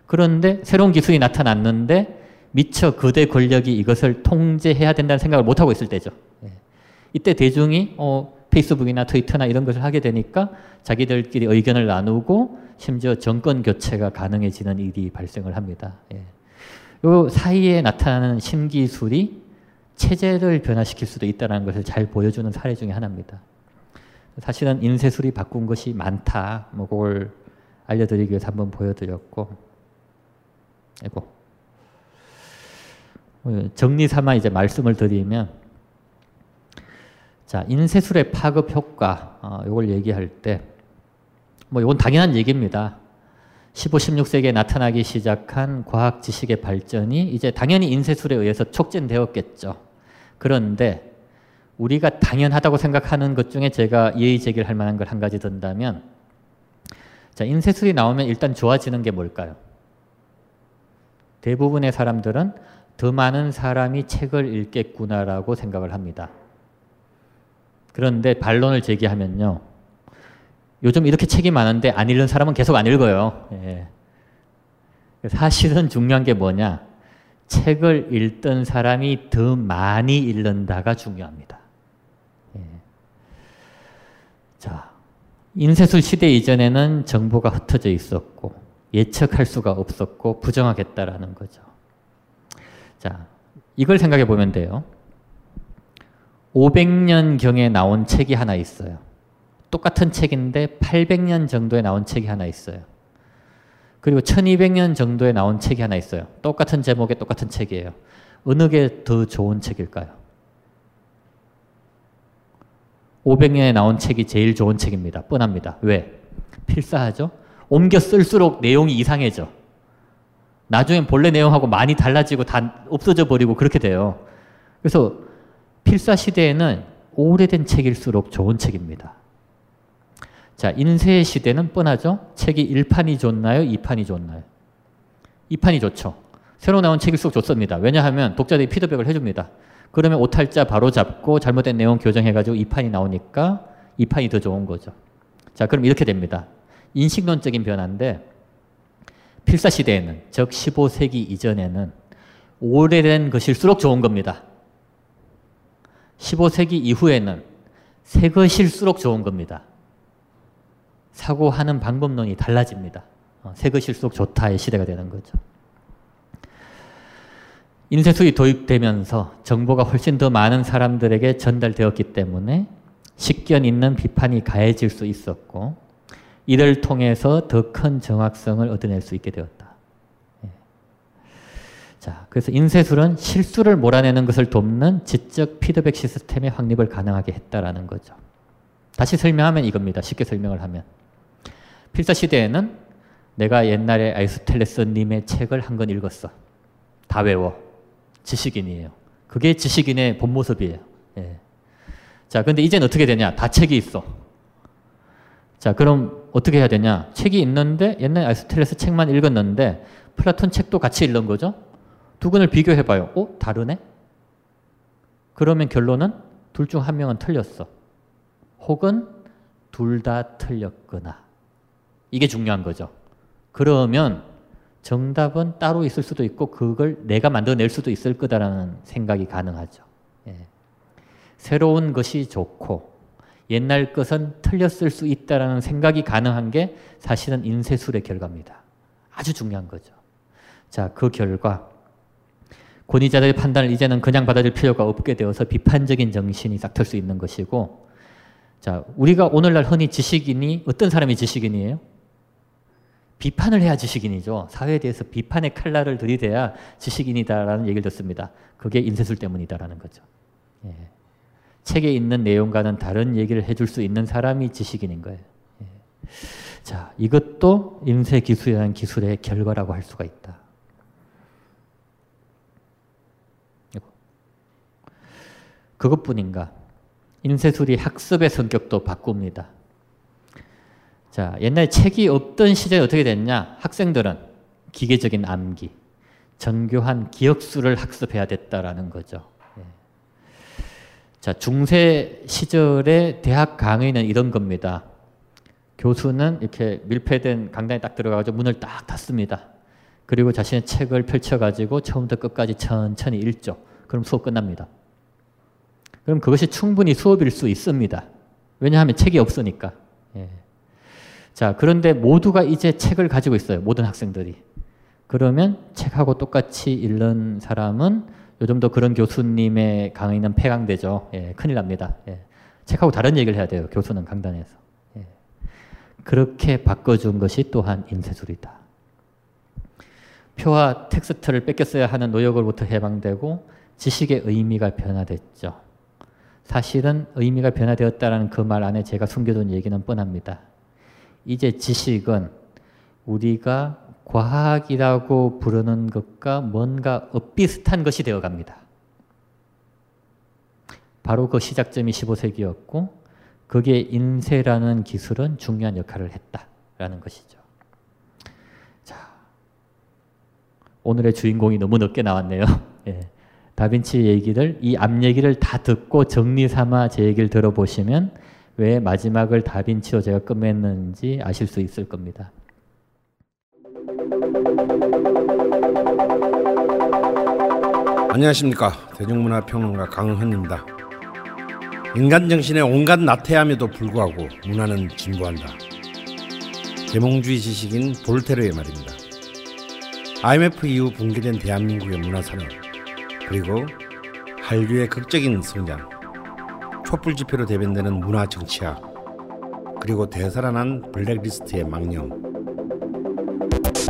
그런데 새로운 기술이 나타났는데 미처 거대 권력이 이것을 통제해야 된다는 생각을 못하고 있을 때죠. 예. 이때 대중이 어, 페이스북이나 트위터나 이런 것을 하게 되니까 자기들끼리 의견을 나누고 심지어 정권 교체가 가능해지는 일이 발생을 합니다. 예. 요 사이에 나타나는 신기술이 체제를 변화시킬 수도 있다는 것을 잘 보여주는 사례 중에 하나입니다. 사실은 인쇄술이 바꾼 것이 많다. 뭐 그걸 알려드리기 위해서 한번 보여드렸고, 아이고. 어, 정리 삼아 이제 말씀을 드리면, 자, 인쇄술의 파급 효과, 어, 이걸 얘기할 때, 뭐 이건 당연한 얘기입니다. 15, 16세기에 나타나기 시작한 과학 지식의 발전이 이제 당연히 인쇄술에 의해서 촉진되었겠죠. 그런데 우리가 당연하다고 생각하는 것 중에 제가 예의 제기를 할 만한 걸 한 가지 든다면 자, 인쇄술이 나오면 일단 좋아지는 게 뭘까요? 대부분의 사람들은 더 많은 사람이 책을 읽겠구나라고 생각을 합니다. 그런데 반론을 제기하면요. 요즘 이렇게 책이 많은데 안 읽는 사람은 계속 안 읽어요. 예. 사실은 중요한 게 뭐냐? 책을 읽던 사람이 더 많이 읽는다가 중요합니다. 예. 자, 인쇄술 시대 이전에는 정보가 흩어져 있었고 예측할 수가 없었고 부정하겠다라는 거죠. 자, 이걸 생각해 보면 돼요. 500년경에 나온 책이 하나 있어요. 똑같은 책인데 800년 정도에 나온 책이 하나 있어요. 그리고 1200년 정도에 나온 책이 하나 있어요. 똑같은 제목의 똑같은 책이에요. 어느 게 더 좋은 책일까요? 500년에 나온 책이 제일 좋은 책입니다. 뻔합니다. 왜? 필사하죠. 옮겨 쓸수록 내용이 이상해져. 나중엔 본래 내용하고 많이 달라지고 다 없어져 버리고 그렇게 돼요. 그래서 필사 시대에는 오래된 책일수록 좋은 책입니다. 자, 인쇄 시대는 뻔하죠. 책이 1판이 좋나요? 2판이 좋나요? 2판이 좋죠. 새로 나온 책일수록 좋습니다. 왜냐하면 독자들이 피드백을 해줍니다. 그러면 오탈자 바로 잡고 잘못된 내용 교정해가지고 2판이 나오니까 2판이 더 좋은 거죠. 자, 그럼 이렇게 됩니다. 인식론적인 변화인데 필사 시대에는 즉 15세기 이전에는 오래된 것일수록 좋은 겁니다. 15세기 이후에는 새 것일수록 좋은 겁니다. 사고하는 방법론이 달라집니다. 어, 새 것일수록 좋다의 시대가 되는 거죠. 인쇄술이 도입되면서 정보가 훨씬 더 많은 사람들에게 전달되었기 때문에 식견 있는 비판이 가해질 수 있었고 이를 통해서 더 큰 정확성을 얻어낼 수 있게 되었다. 예. 자, 그래서 인쇄술은 실수를 몰아내는 것을 돕는 지적 피드백 시스템의 확립을 가능하게 했다라는 거죠. 다시 설명하면 이겁니다. 쉽게 설명을 하면. 필사 시대에는 내가 옛날에 아이스텔레스님의 책을 한 권 읽었어. 다 외워. 지식인이에요. 그게 지식인의 본 모습이에요. 예. 자, 근데 이제는 어떻게 되냐? 다 책이 있어. 자, 그럼 어떻게 해야 되냐? 책이 있는데 옛날 아리스토텔레스 책만 읽었는데 플라톤 책도 같이 읽는 거죠? 두 권을 비교해 봐요. 어? 다르네? 그러면 결론은 둘 중 한 명은 틀렸어. 혹은 둘 다 틀렸거나. 이게 중요한 거죠. 그러면 정답은 따로 있을 수도 있고 그걸 내가 만들어낼 수도 있을 거다라는 생각이 가능하죠. 예. 새로운 것이 좋고 옛날 것은 틀렸을 수 있다라는 생각이 가능한 게 사실은 인쇄술의 결과입니다. 아주 중요한 거죠. 자, 그 결과 권위자들의 판단을 이제는 그냥 받아들일 필요가 없게 되어서 비판적인 정신이 싹틀 수 있는 것이고 자, 우리가 오늘날 흔히 지식인이 어떤 사람이 지식인이에요? 비판을 해야 지식인이죠. 사회에 대해서 비판의 칼날을 들이대야 지식인이다라는 얘기를 듣습니다. 그게 인쇄술 때문이다라는 거죠. 예. 책에 있는 내용과는 다른 얘기를 해줄 수 있는 사람이 지식인인 거예요. 예. 자, 이것도 인쇄 기술이라는 기술의 결과라고 할 수가 있다. 그것뿐인가? 인쇄술이 학습의 성격도 바꿉니다. 자, 옛날 책이 없던 시절에 어떻게 됐냐? 학생들은 기계적인 암기, 정교한 기억수를 학습해야 됐다라는 거죠. 예. 자, 중세 시절의 대학 강의는 이런 겁니다. 교수는 이렇게 밀폐된 강단에 딱 들어가가지고 문을 딱 닫습니다. 그리고 자신의 책을 펼쳐가지고 처음부터 끝까지 천천히 읽죠. 그럼 수업 끝납니다. 그럼 그것이 충분히 수업일 수 있습니다. 왜냐하면 책이 없으니까. 예. 자, 그런데 모두가 이제 책을 가지고 있어요. 모든 학생들이. 그러면 책하고 똑같이 읽는 사람은 요즘도 그런 교수님의 강의는 폐강되죠. 예, 큰일 납니다. 예. 책하고 다른 얘기를 해야 돼요. 교수는 강단에서. 예. 그렇게 바꿔준 것이 또한 인쇄술이다. 표와 텍스트를 뺏겼어야 하는 노역으로부터 해방되고 지식의 의미가 변화됐죠. 사실은 의미가 변화되었다는 그 말 안에 제가 숨겨둔 얘기는 뻔합니다. 이제 지식은 우리가 과학이라고 부르는 것과 뭔가 엇비슷한 것이 되어 갑니다. 바로 그 시작점이 15세기였고 그게 인쇄라는 기술은 중요한 역할을 했다라는 것이죠. 자, 오늘의 주인공이 너무 늦게 나왔네요. 예. 다빈치 얘기를 이 앞 얘기를 다 듣고 정리 삼아 제 얘기를 들어보시면 왜 마지막을 다빈치로 제가 끝맺는지 아실 수 있을 겁니다. 안녕하십니까 대중문화평론가 강헌입니다. 인간 정신의 온갖 나태함에도 불구하고 문화는 진보한다. 계몽주의 지식인 볼테르의 말입니다. IMF 이후 붕괴된 대한민국의 문화산업 그리고 한류의 극적인 성장 촛불 집회로 대변되는 문화 정치학 그리고 대살아난 블랙리스트의 망령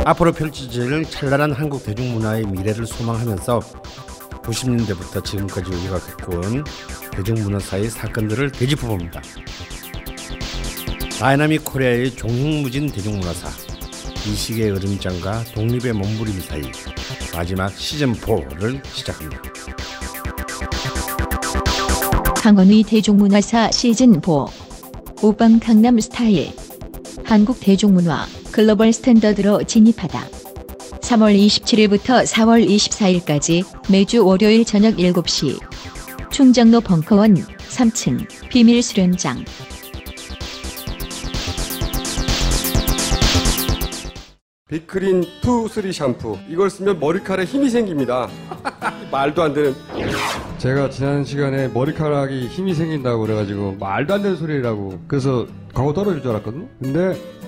앞으로 펼쳐질 찬란한 한국 대중문화의 미래를 소망하면서 90년대부터 지금까지 우리가 겪어온 대중문화사의 사건들을 되짚어봅니다. Dynamic Korea의 종횡무진 대중문화사 이식의 으름장과 독립의 몸부림 사이 마지막 시즌4를 시작합니다. 강헌의 대중문화사 시즌 4 오빤 강남 스타일 한국 대중문화 global standard로 진입하다. 3월 27일부터 4월 24일까지 매주 월요일 저녁 7시 충정로 벙커원 3층 비밀 수련장. 빅크린 2, 3 샴푸. 이걸 쓰면 머리카락에 힘이 생깁니다. 말도 안 되는. 제가 지난 시간에 머리카락이 힘이 생긴다고 그래가지고 말도 안 되는 소리라고. 그래서 광고 떨어질 줄 알았거든요 근데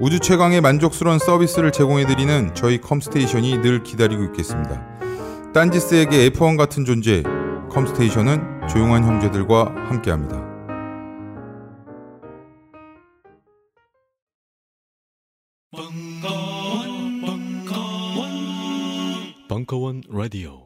우주 최강의 만족스러운 서비스를 제공해 드리는 저희 컴스테이션이 늘 기다리고 있겠습니다. 딴지스에게 F1 같은 존재 컴스테이션은 조용한 형제들과 함께합니다. 벙커원 라디오